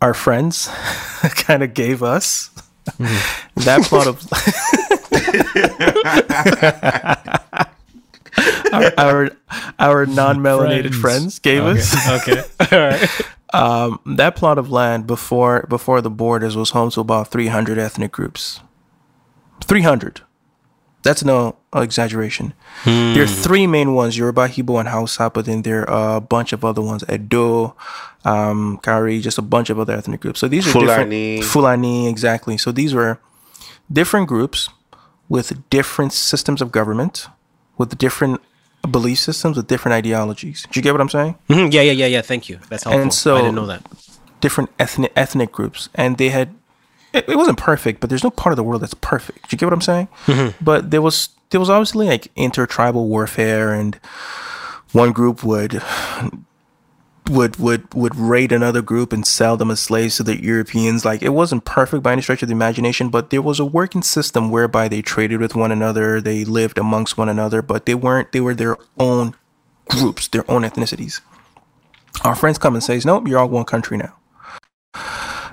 our friends kind of gave us, that plot of our our, our non-melanated friends, Friends. gave us. Okay, all right. Um, that plot of land before before the borders was home to about 300 ethnic groups. 300. That's no exaggeration. There are three main ones: Yoruba, Igbo, and Hausa. But then there are a bunch of other ones: Edo, um, Kari, just a bunch of other ethnic groups. So these are Fulani. different. Fulani, exactly. So these were different groups with different systems of government, with different belief systems, with different ideologies. Do you get what I'm saying? Mhm, Yeah, yeah, yeah, yeah. Thank you. That's helpful. And so- I didn't know that. different ethnic ethnic groups, and they had. It, it wasn't perfect, but there's no part of the world that's perfect. Do you get what I'm saying? Mm-hmm. But there was there was obviously like intertribal warfare, and one group would would would would raid another group and sell them as slaves to the Europeans. Like it wasn't perfect by any stretch of the imagination, but there was a working system whereby they traded with one another, they lived amongst one another, but they weren't. They were their own groups, their own ethnicities. Our friends come and says, "Nope, you're all one country now."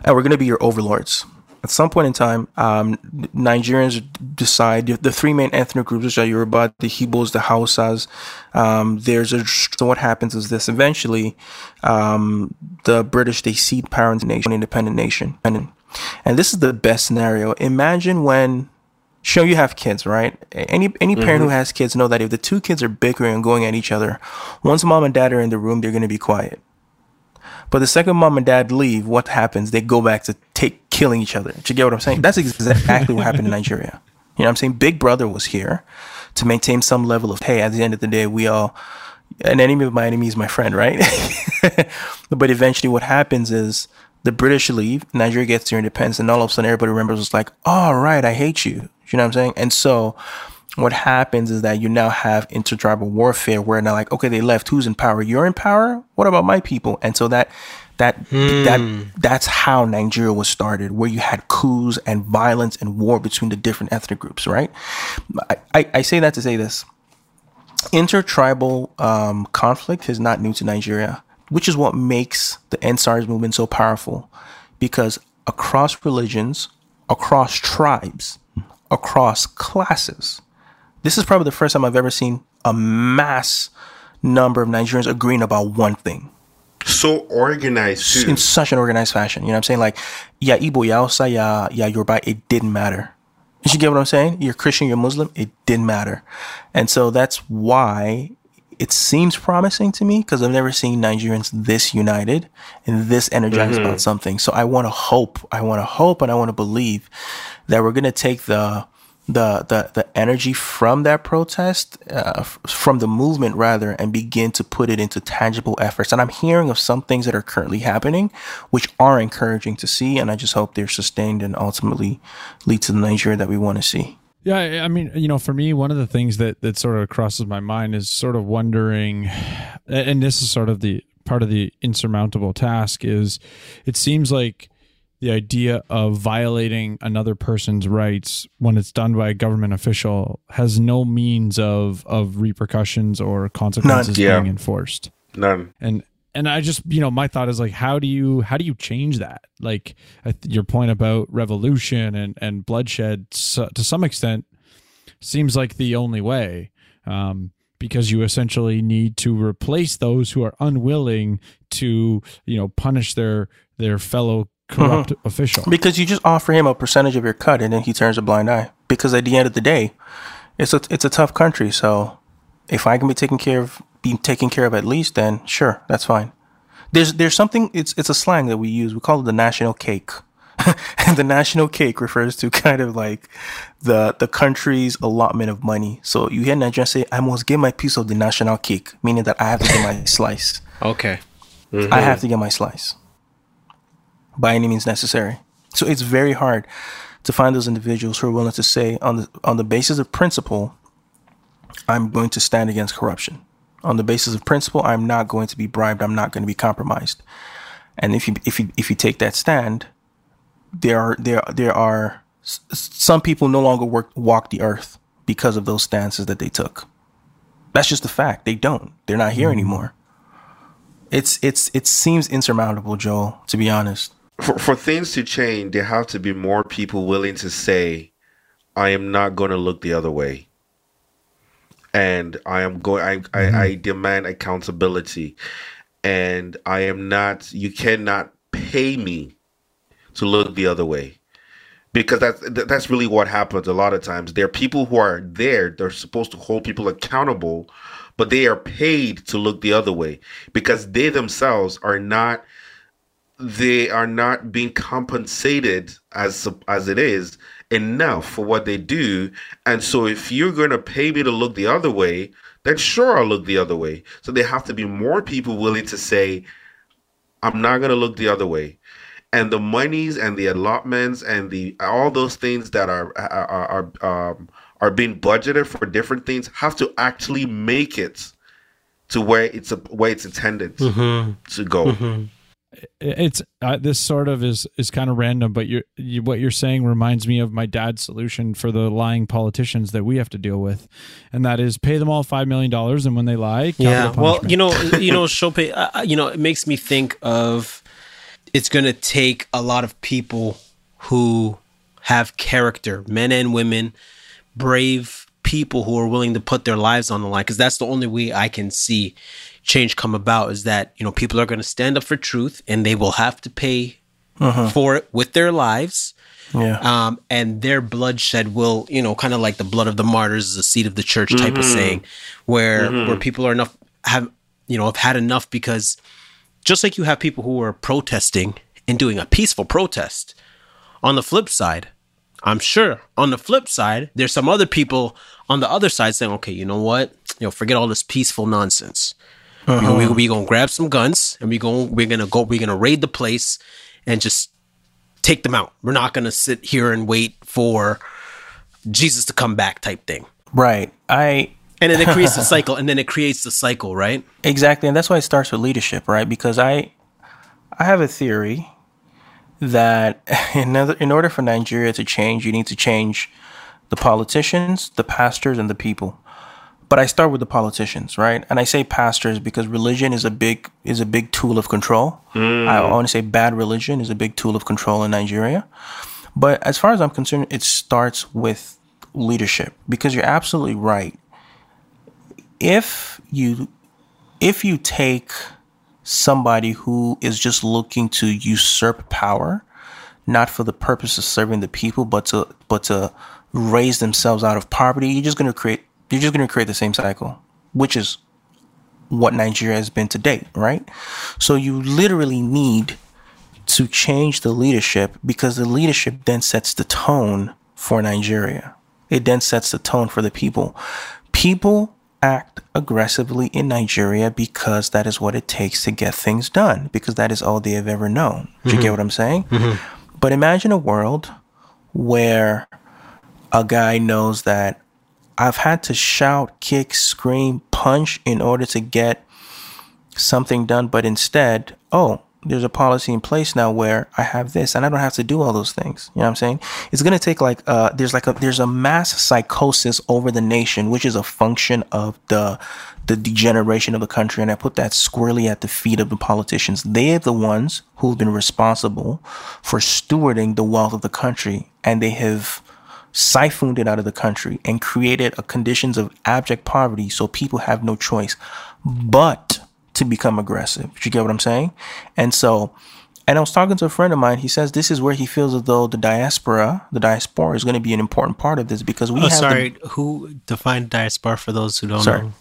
and we're going to be your overlords. At some point in time, um, Nigerians decide the three main ethnic groups, which are Yoruba, the Igbos, the Hausas. Um, there's a so what happens is this: eventually, um, the British they cede power nation, independent nation, and and this is the best scenario. Imagine when. Show you have kids, right? Any any parent who has kids know that if the two kids are bickering and going at each other, once mom and dad are in the room, they're going to be quiet. But the second mom and dad leave, what happens? They go back to take killing each other. Do you get what I'm saying? That's exactly what happened in Nigeria. You know what I'm saying? Big Brother was here to maintain some level of, hey, at the end of the day, we all, an enemy of my enemy is my friend, right? but eventually what happens is the British leave, Nigeria gets their independence, and all of a sudden everybody remembers it's like, all oh, right, I hate you. You know what I'm saying? And so what happens is that you now have intertribal warfare where now like, okay, they left. Who's in power? You're in power. What about my people? And so that that that that's how Nigeria was started, where you had coups and violence and war between the different ethnic groups, right? I, I, I say that to say this. Intertribal um, conflict is not new to Nigeria. which is what makes the EndSARS movement so powerful. Because across religions, across tribes, across classes, this is probably the first time I've ever seen a mass number of Nigerians agreeing about one thing So organized too. in such an organized fashion. You know what I'm saying? Like, yeah, Igbo, yeah, Hausa, yeah, yeah, Yoruba, it didn't matter. You get what I'm saying? You're Christian, you're Muslim, it didn't matter. And so that's why it seems promising to me because I've never seen Nigerians this united and this energized about mm-hmm. something. So I want to hope, I want to hope, and I want to believe that we're going to take the the the the energy from that protest, uh, from the movement rather, and begin to put it into tangible efforts. And I'm hearing of some things that are currently happening, which are encouraging to see. And I just hope they're sustained and ultimately lead to the Nigeria that we want to see. Yeah, I I mean, you know, for me, one of the things that that sort of crosses my mind is sort of wondering, and this is sort of the part of the insurmountable task is, it seems like the idea of violating another person's rights when it's done by a government official has no means of of repercussions or consequences Yeah. being enforced None. and and i just you know my thought is like how do you how do you change that like your point about revolution and and bloodshed so, to some extent seems like the only way um because you essentially need to replace those who are unwilling to you know punish their their fellow corrupt mm-hmm. official Because you just offer him a percentage of your cut, and then he turns a blind eye. Because at the end of the day, it's a it's a tough country. So if I can be taken care of, be taken care of at least, then sure, that's fine. There's there's something. It's it's a slang that we use. We call it the national cake. and the national cake refers to kind of like the the country's allotment of money. So you hear Nigerians say, "I must get my piece of the national cake," meaning that I have to get my slice. Okay. I mm-hmm. have to get my slice by any means necessary. So it's very hard to find those individuals who are willing to say on the on the basis of principle, I'm going to stand against corruption. On the basis of principle, I'm not going to be bribed. I'm not going to be compromised. And if you if you if you take that stand, there are there there are some people no longer work walk the earth because of those stances that they took. That's just a fact. They don't. They're not here mm-hmm. anymore. It's it's it seems insurmountable, Joel. To be honest. For, for things to change, there have to be more people willing to say, I am not going to look the other way. And I am going, I, I, mm-hmm. I demand accountability. And I am not, you cannot pay me to look the other way. Because that's that's really what happens a lot of times. There are people who are there, they're supposed to hold people accountable, but they are paid to look the other way because they themselves are not they are not being compensated as as it is enough for what they do. And so if you're going to pay me to look the other way then sure I'll look the other way. So there have to be more people willing to say I'm not going to look the other way. And the monies and the allotments and the all those things that are are are um, are being budgeted for different things have to actually make it to where it's a where it's intended to go it's uh, this sort of is is kind of random but you're, you what you're saying reminds me of my dad's solution for the lying politicians that we have to deal with and that is pay them all 5 million dollars and when they lie Yeah. Well, you know, you know, Shopé, uh, uh, you know, it makes me think of it's going to take a lot of people who have character, men and women, brave people who are willing to put their lives on the line because that's the only way I can see change come about is that, you know, people are going to stand up for truth and they will have to pay uh-huh. for it with their lives. Yeah. um, and their bloodshed will, you know, kind of like the blood of the martyrs is the seed of the church type of mm-hmm. saying, where mm-hmm. where people are enough have you know have had enough because just like you have people who are protesting and doing a peaceful protest, on the flip side, I'm sure on the flip side, there's some other people on the other side saying, okay, you know what, you know, forget all this peaceful nonsense. We, we, we gonna grab some guns and we going we're gonna go we're gonna raid the place and just take them out. We're not going to sit here and wait for Jesus to come back type thing. Right. I And then it creates a cycle and then it creates the cycle, right? exactly, and that's why it starts with leadership, right? Because I I have a theory that in other, in order for Nigeria to change, you need to change the politicians, the pastors, and the people. But I start with the politicians, right? And I say pastors because religion is a big is a big tool of control. Hmm. I want to say bad religion is a big tool of control in Nigeria. But as far as I'm concerned, it starts with leadership because you're absolutely right. If you if you take somebody who is just looking to usurp power, not for the purpose of serving the people, but to but to raise themselves out of poverty, you're just going to create you're just going to create the same cycle, which is what Nigeria has been to date, right? So you literally need to change the leadership because the leadership then sets the tone for Nigeria. It then sets the tone for the people. People act aggressively in Nigeria because that is what it takes to get things done, because that is all they have ever known. Do you get mm-hmm. what I'm saying? Mm-hmm. But imagine a world where a guy knows that I've had to shout, kick, scream, punch in order to get something done, but instead, oh, there's a policy in place now where I have this and I don't have to do all those things. You know what I'm saying? It's gonna take like uh there's like a there's a mass psychosis over the nation, which is a function of the the degeneration of the country, and I put that squarely at the feet of the politicians. They are the ones who've been responsible for stewarding the wealth of the country, and they have siphoned it out of the country and created a conditions of abject poverty so people have no choice but to become aggressive. You get what I'm saying? And so, and I was talking to a friend of mine. He says this is where he feels as though the diaspora, the diaspora, is going to be an important part of this because we Oh, have the- sorry. Who defined diaspora for those who don't Sorry. know?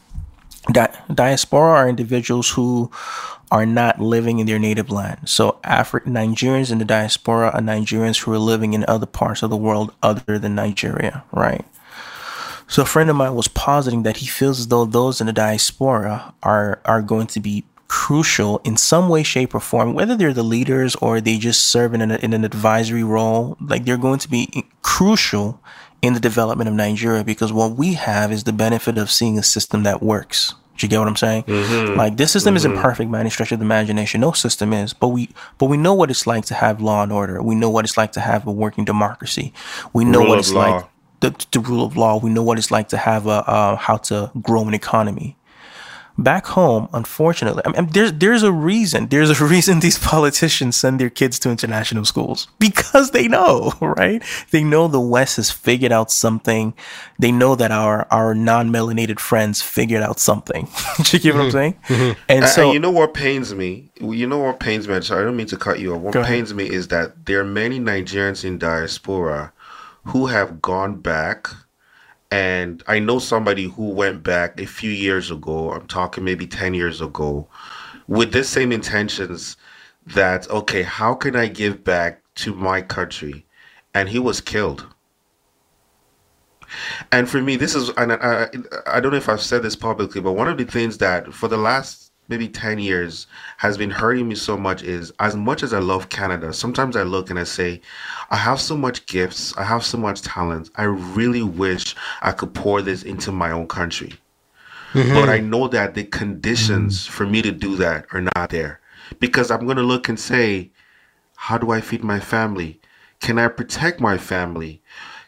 Di- diaspora are individuals who are not living in their native land. So Nigerians in the diaspora are Nigerians who are living in other parts of the world other than Nigeria, right? So a friend of mine was positing that he feels as though those in the diaspora are are going to be crucial in some way, shape, or form, whether they're the leaders or they just serve in an, in an advisory role. Like they're going to be crucial in the development of Nigeria because what we have is the benefit of seeing a system that works. Do you get what I'm saying? Like this system isn't perfect by any stretch of the imagination. No system is, but we but we know what it's like to have law and order. We know what it's like to have a working democracy. We know Rule what it's law. like the, the rule of law. We know what it's like to have a uh, how to grow an economy. Back home, unfortunately, I mean, there's there's a reason. There's a reason these politicians send their kids to international schools because they know, right? They know the West has figured out something. They know that our our non-melanated friends figured out something. Do you get what I'm mm-hmm. saying? Mm-hmm. And And, so, and you know what pains me? You know what pains me? Sorry, I don't mean to cut you off. What Go ahead. pains me is that there are many Nigerians in diaspora who have gone back. And I know somebody who went back a few years ago. I'm talking maybe 10 years ago with the same intentions that, okay, how can I give back to my country? And he was killed. And for me, this is, and I, I don't know if I've said this publicly, but one of the things that for the last maybe 10 years has been hurting me so much is as much as I love Canada, sometimes I look and I say, I have so much gifts, I have so much talent. I really wish I could pour this into my own country. But I mm-hmm. know that the conditions mm-hmm. for me to do that are not there because I'm going to look and say, how do I feed my family? Can I protect my family?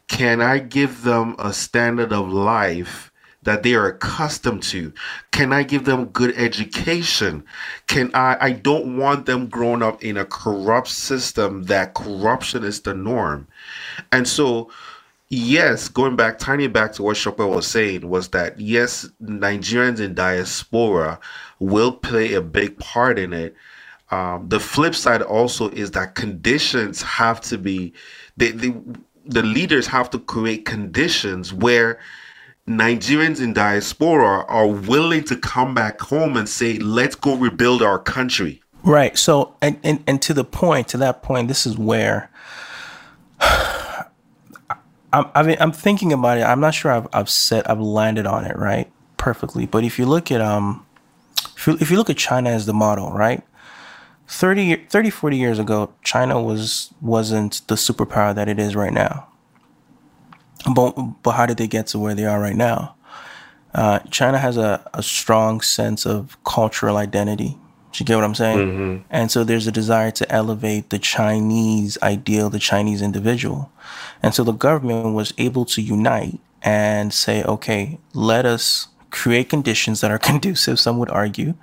Can I give them a standard of life that they are accustomed to? Can I give them good education? Can I I don't want them growing up in a corrupt system that corruption is the norm. And so yes, going back tiny back to what Chopin was saying was that yes, Nigerians in diaspora will play a big part in it. Um, the flip side also is that conditions have to be they, they, the leaders have to create conditions where Nigerians in diaspora are willing to come back home and say, let's go rebuild our country. Right. So, and, and, and to the point, to that point, this is where I'm, I mean, I'm thinking about it. I'm not sure I've, I've said, I've landed on it, right? Perfectly. But if you look at, um, if you, if you look at China as the model, right? 30, 30, 40 years ago, China was, wasn't the superpower that it is right now. But, but how did they get to where they are right now? Uh, China has a, a strong sense of cultural identity. Do you get what I'm saying? And so there's a desire to elevate the Chinese ideal, the Chinese individual. And so the government was able to unite and say, okay, let us create conditions that are conducive, some would argue,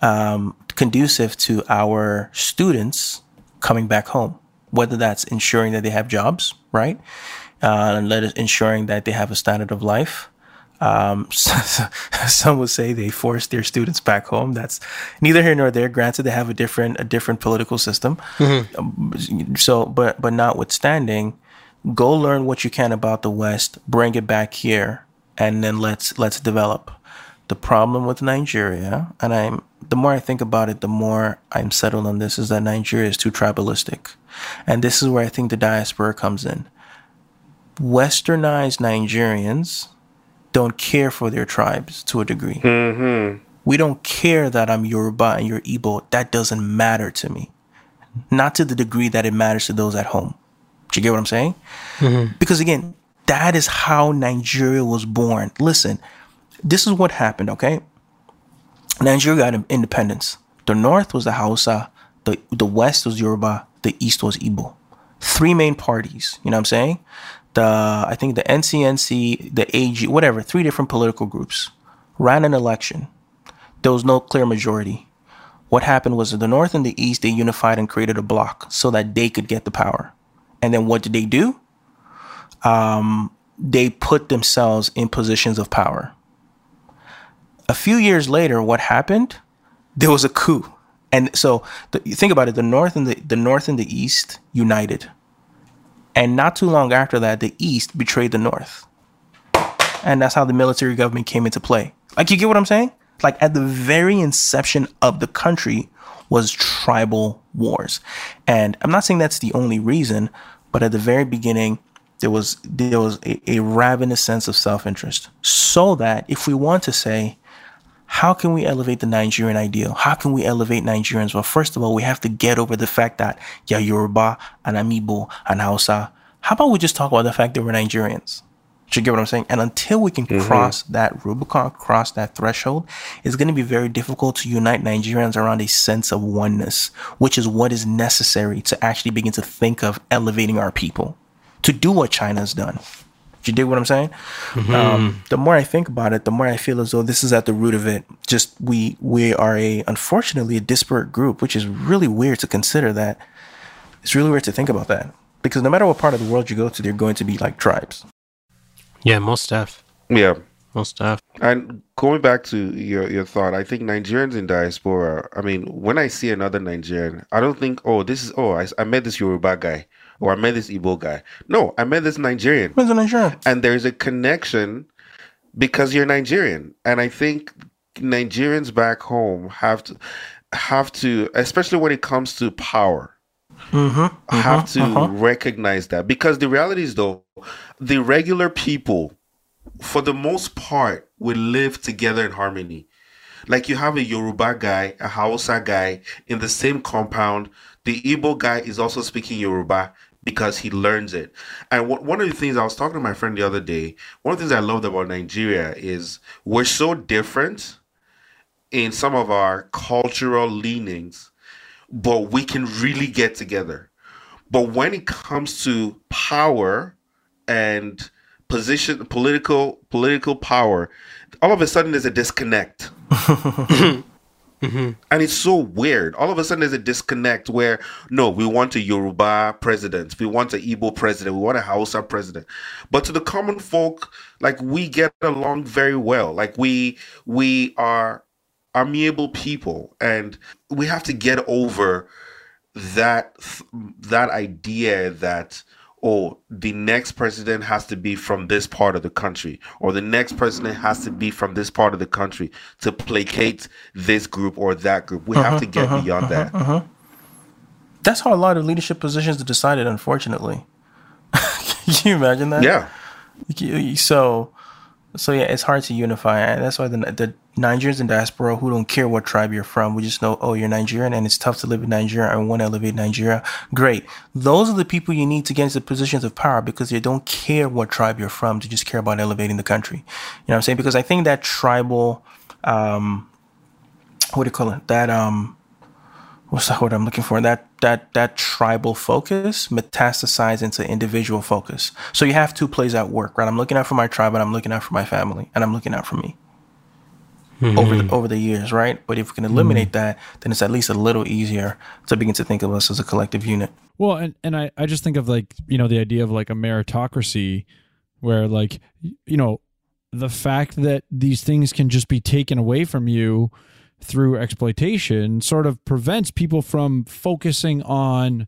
um, conducive to our students coming back home, whether that's ensuring that they have jobs, right? Uh, and let us ensuring that they have a standard of life. Um, some would say they force their students back home. That's neither here nor there. Granted, they have a different a different political system. Um, so, but but notwithstanding, go learn what you can about the West, bring it back here, and then let's let's develop. The problem with Nigeria, and I'm the more I think about it, the more I'm settled on this, is that Nigeria is too tribalistic, and this is where I think the diaspora comes in. Westernized Nigerians don't care for their tribes to a degree. Mm-hmm. We don't care that I'm Yoruba and you're Igbo. That doesn't matter to me. Not to the degree that it matters to those at home. Do you get what I'm saying? Mm-hmm. Because again, that is how Nigeria was born. Listen, this is what happened, okay? Nigeria got independence. The north was the Hausa, the, the west was Yoruba, the east was Igbo. Three main parties, you know what I'm saying? The I think the NCNC, the AG, whatever, three different political groups ran an election. There was no clear majority. What happened was the north and the east they unified and created a bloc so that they could get the power. And then what did they do? Um, they put themselves in positions of power. A few years later, what happened? There was a coup, and so the, think about it: the north and the the north and the east united, and not too long after that, the east betrayed the north, and that's how the military government came into play. Like, you get what I'm saying? Like at the very inception of the country was tribal wars, and I'm not saying that's the only reason, but at the very beginning, there was there was a, a ravenous sense of self-interest. So that if we want to say how can we elevate the Nigerian ideal? How can we elevate Nigerians? Well, first of all, we have to get over the fact that yeah, Yoruba and Igbo and Hausa. How about we just talk about the fact that we're Nigerians? Do you get what I'm saying? And until we can mm-hmm. cross that Rubicon, cross that threshold, it's going to be very difficult to unite Nigerians around a sense of oneness, which is what is necessary to actually begin to think of elevating our people to do what China's done. Do you dig what I'm saying? Um, the more I think about it, the more I feel as though this is at the root of it. Just we we are a unfortunately a disparate group, which is really weird to consider that. It's really weird to think about that because no matter what part of the world you go to, they're going to be like tribes. Yeah, most stuff. Yeah. Most stuff. And going back to your, your thought, I think Nigerians in diaspora, I mean, when I see another Nigerian, I don't think, oh, this is, oh, I, I met this Yoruba guy or I met this Igbo guy. No, I met this Nigerian. When's a Nigerian? And there's a connection because you're Nigerian. And I think Nigerians back home have to, have to, especially when it comes to power, mm-hmm, mm-hmm, have to uh-huh. recognize that because the reality is though the regular people for the most part will live together in harmony like you have a yoruba guy a hausa guy in the same compound the igbo guy is also speaking yoruba because he learns it and wh- one of the things i was talking to my friend the other day one of the things i loved about nigeria is we're so different in some of our cultural leanings but we can really get together. But when it comes to power and position, political political power, all of a sudden there's a disconnect. Mm-hmm. And it's so weird. All of a sudden, there's a disconnect where no, we want a Yoruba president, we want an Igbo president, we want a Hausa president. But to the common folk, like we get along very well. Like we we are amiable people, and we have to get over that that idea that oh the next president has to be from this part of the country or the next president has to be from this part of the country to placate this group or that group we have uh-huh, to get uh-huh, beyond uh-huh, that That's how a lot of leadership positions are decided, unfortunately. Can you imagine that? yeah So, so yeah, it's hard to unify, and that's why the the Nigerians in diaspora who don't care what tribe you're from, we just know, oh, you're Nigerian, and it's tough to live in Nigeria. I want to elevate Nigeria. Great. Those are the people you need to get into positions of power because they don't care what tribe you're from. They just care about elevating the country. You know what I'm saying? Because I think that tribal, um, what do you call it? That um, what's the word I'm looking for? That that that tribal focus metastasize into individual focus. So you have two plays at work, right? I'm looking out for my tribe and I'm looking out for my family and I'm looking out for me. Over the, mm-hmm. over the years, right? But if we can mm-hmm. eliminate that, then it's at least a little easier to begin to think of us as a collective unit. Well, and, and I, I just think of like, you know, the idea of like a meritocracy where like, you know, the fact that these things can just be taken away from you through exploitation sort of prevents people from focusing on,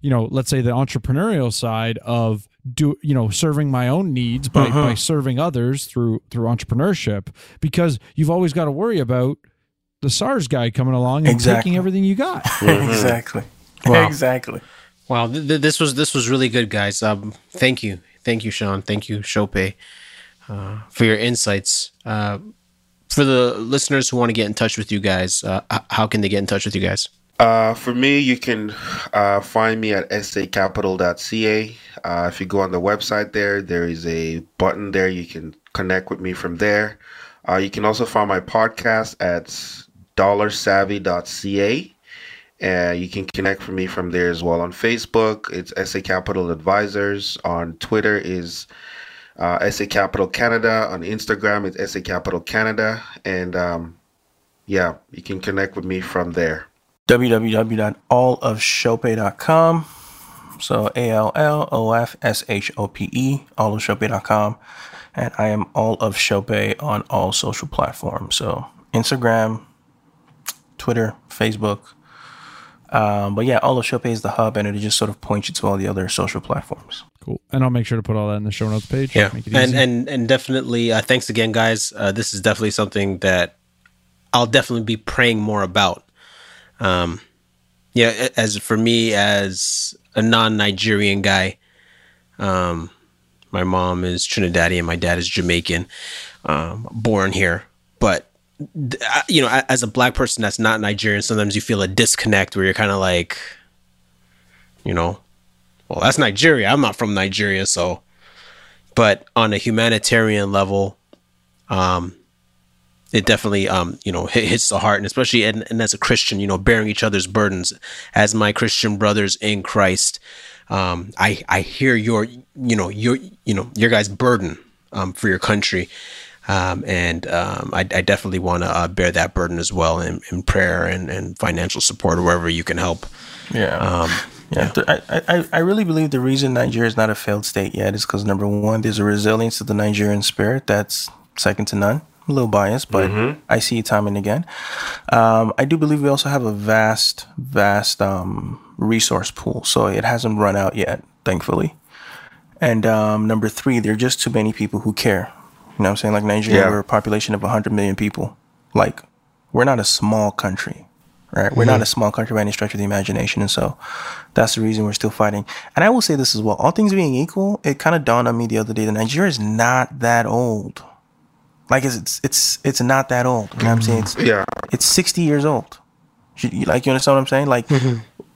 you know, let's say the entrepreneurial side of do you know serving my own needs by, by serving others through through entrepreneurship because you've always got to worry about the SARS guy coming along and Exactly. taking everything you got. exactly. Wow. Exactly. Wow, th- th- this was this was really good, guys. Um, thank you, thank you, Seun. Thank you, Shopé, uh, for your insights. Uh, for the listeners who want to get in touch with you guys, uh, h- how can they get in touch with you guys? Uh, for me, you can uh, find me at sacapital.ca. Uh, if you go on the website there, there is a button there. You can connect with me from there. Uh, you can also find my podcast at dollarsavvy.ca. And you can connect with me from there as well. On Facebook, it's SA Capital Advisors. On Twitter is uh, SA Capital Canada. On Instagram, it's SA Capital Canada. And um, yeah, you can connect with me from there. www.allofshope.com. So A L L O F S H O P E, allofshope.com. And I am all of Shope on all social platforms. So Instagram, Twitter, Facebook. Um, but yeah, all of Shope is the hub, and it just sort of points you to all the other social platforms. Cool. And I'll make sure to put all that in the show notes page. Yeah, Make it and easy. and and definitely, uh, thanks again, guys. Uh, this is definitely something that I'll definitely be praying more about. Um, yeah, as for me as a non-Nigerian guy, um, my mom is Trinidadian, my dad is Jamaican, um, born here, but you know, as a black person that's not Nigerian, sometimes you feel a disconnect where you're kind of like, you know, well, that's Nigeria. I'm not from Nigeria, so. But on a humanitarian level, um, it definitely um you know hits the heart, and especially and, and as a Christian, you know, bearing each other's burdens as my Christian brothers in Christ. Um, I I hear your you know your you know your guys' burden um for your country. Um, and um, I, I definitely want to uh, bear that burden as well in, in prayer and, and financial support or wherever you can help. Yeah. Um, Yeah, th- I, I, I really believe the reason Nigeria is not a failed state yet is because number one, there's a resilience to the Nigerian spirit that's second to none. A little biased, but I see it time and again. Um, I do believe we also have a vast, vast um, resource pool, so it hasn't run out yet, thankfully. And um, number three, there are just too many people who care. You know what I'm saying? Like Nigeria, Yeah. we're a population of 100 million people. Like, we're not a small country, right? We're not a small country by any stretch of the imagination. And so that's the reason we're still fighting. And I will say this as well. All things being equal, it kind of dawned on me the other day that Nigeria is not that old. Like, it's, it's, it's, not that old. You know what I'm saying? It's, Yeah. it's 60 years old. Like, you understand what I'm saying? Like,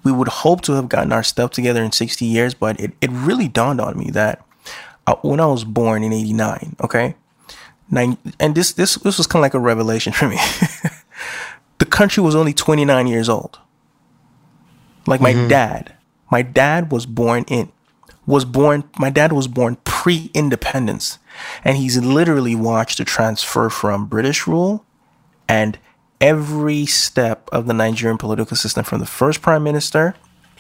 we would hope to have gotten our stuff together in 60 years, but it, it really dawned on me that uh, when I was born in 89, okay? Nine, and this, this, this was kind of like a revelation for me. the country was only 29 years old. Like my dad, my dad was born in, was born, my dad was born pre independence. And he's literally watched the transfer from British rule and every step of the Nigerian political system from the first prime minister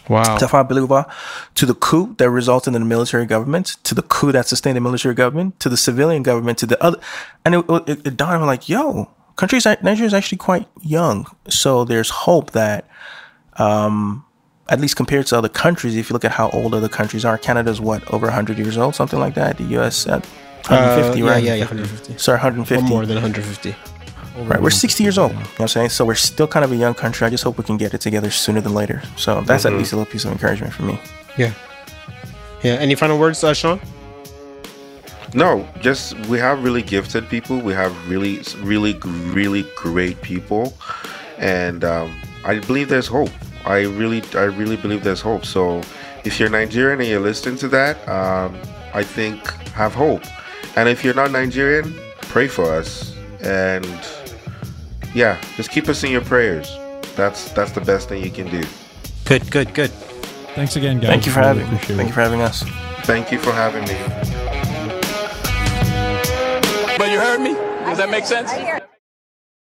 wow. Balewa, to the coup that resulted in the military government, to the coup that sustained the military government, to the civilian government, to the other. And it, it, it dawned on me like, yo, countries, Nigeria is actually quite young. So there's hope that, um, at least compared to other countries, if you look at how old other countries are, Canada's what, over 100 years old, something like that. The US at 150, Uh, right? yeah, yeah, 150. Sorry, 150. Or more than 150. Right, we're 60 years old. You know what I'm saying? So we're still kind of a young country. I just hope we can get it together sooner than later. So that's at least a little piece of encouragement for me. Yeah. Yeah. Any final words, uh, Seun? No, just we have really gifted people. We have really, really, really great people, and um, I believe there's hope. I really, I really believe there's hope. So, if you're Nigerian and you're listening to that, um, I think have hope. And if you're not Nigerian, pray for us. And yeah, just keep us in your prayers. That's that's the best thing you can do. Good, good, good. Thanks again, guys. Thank you for Really having appreciate Thank it. you for having us. Thank you for having me. But you heard me? Does that make sense?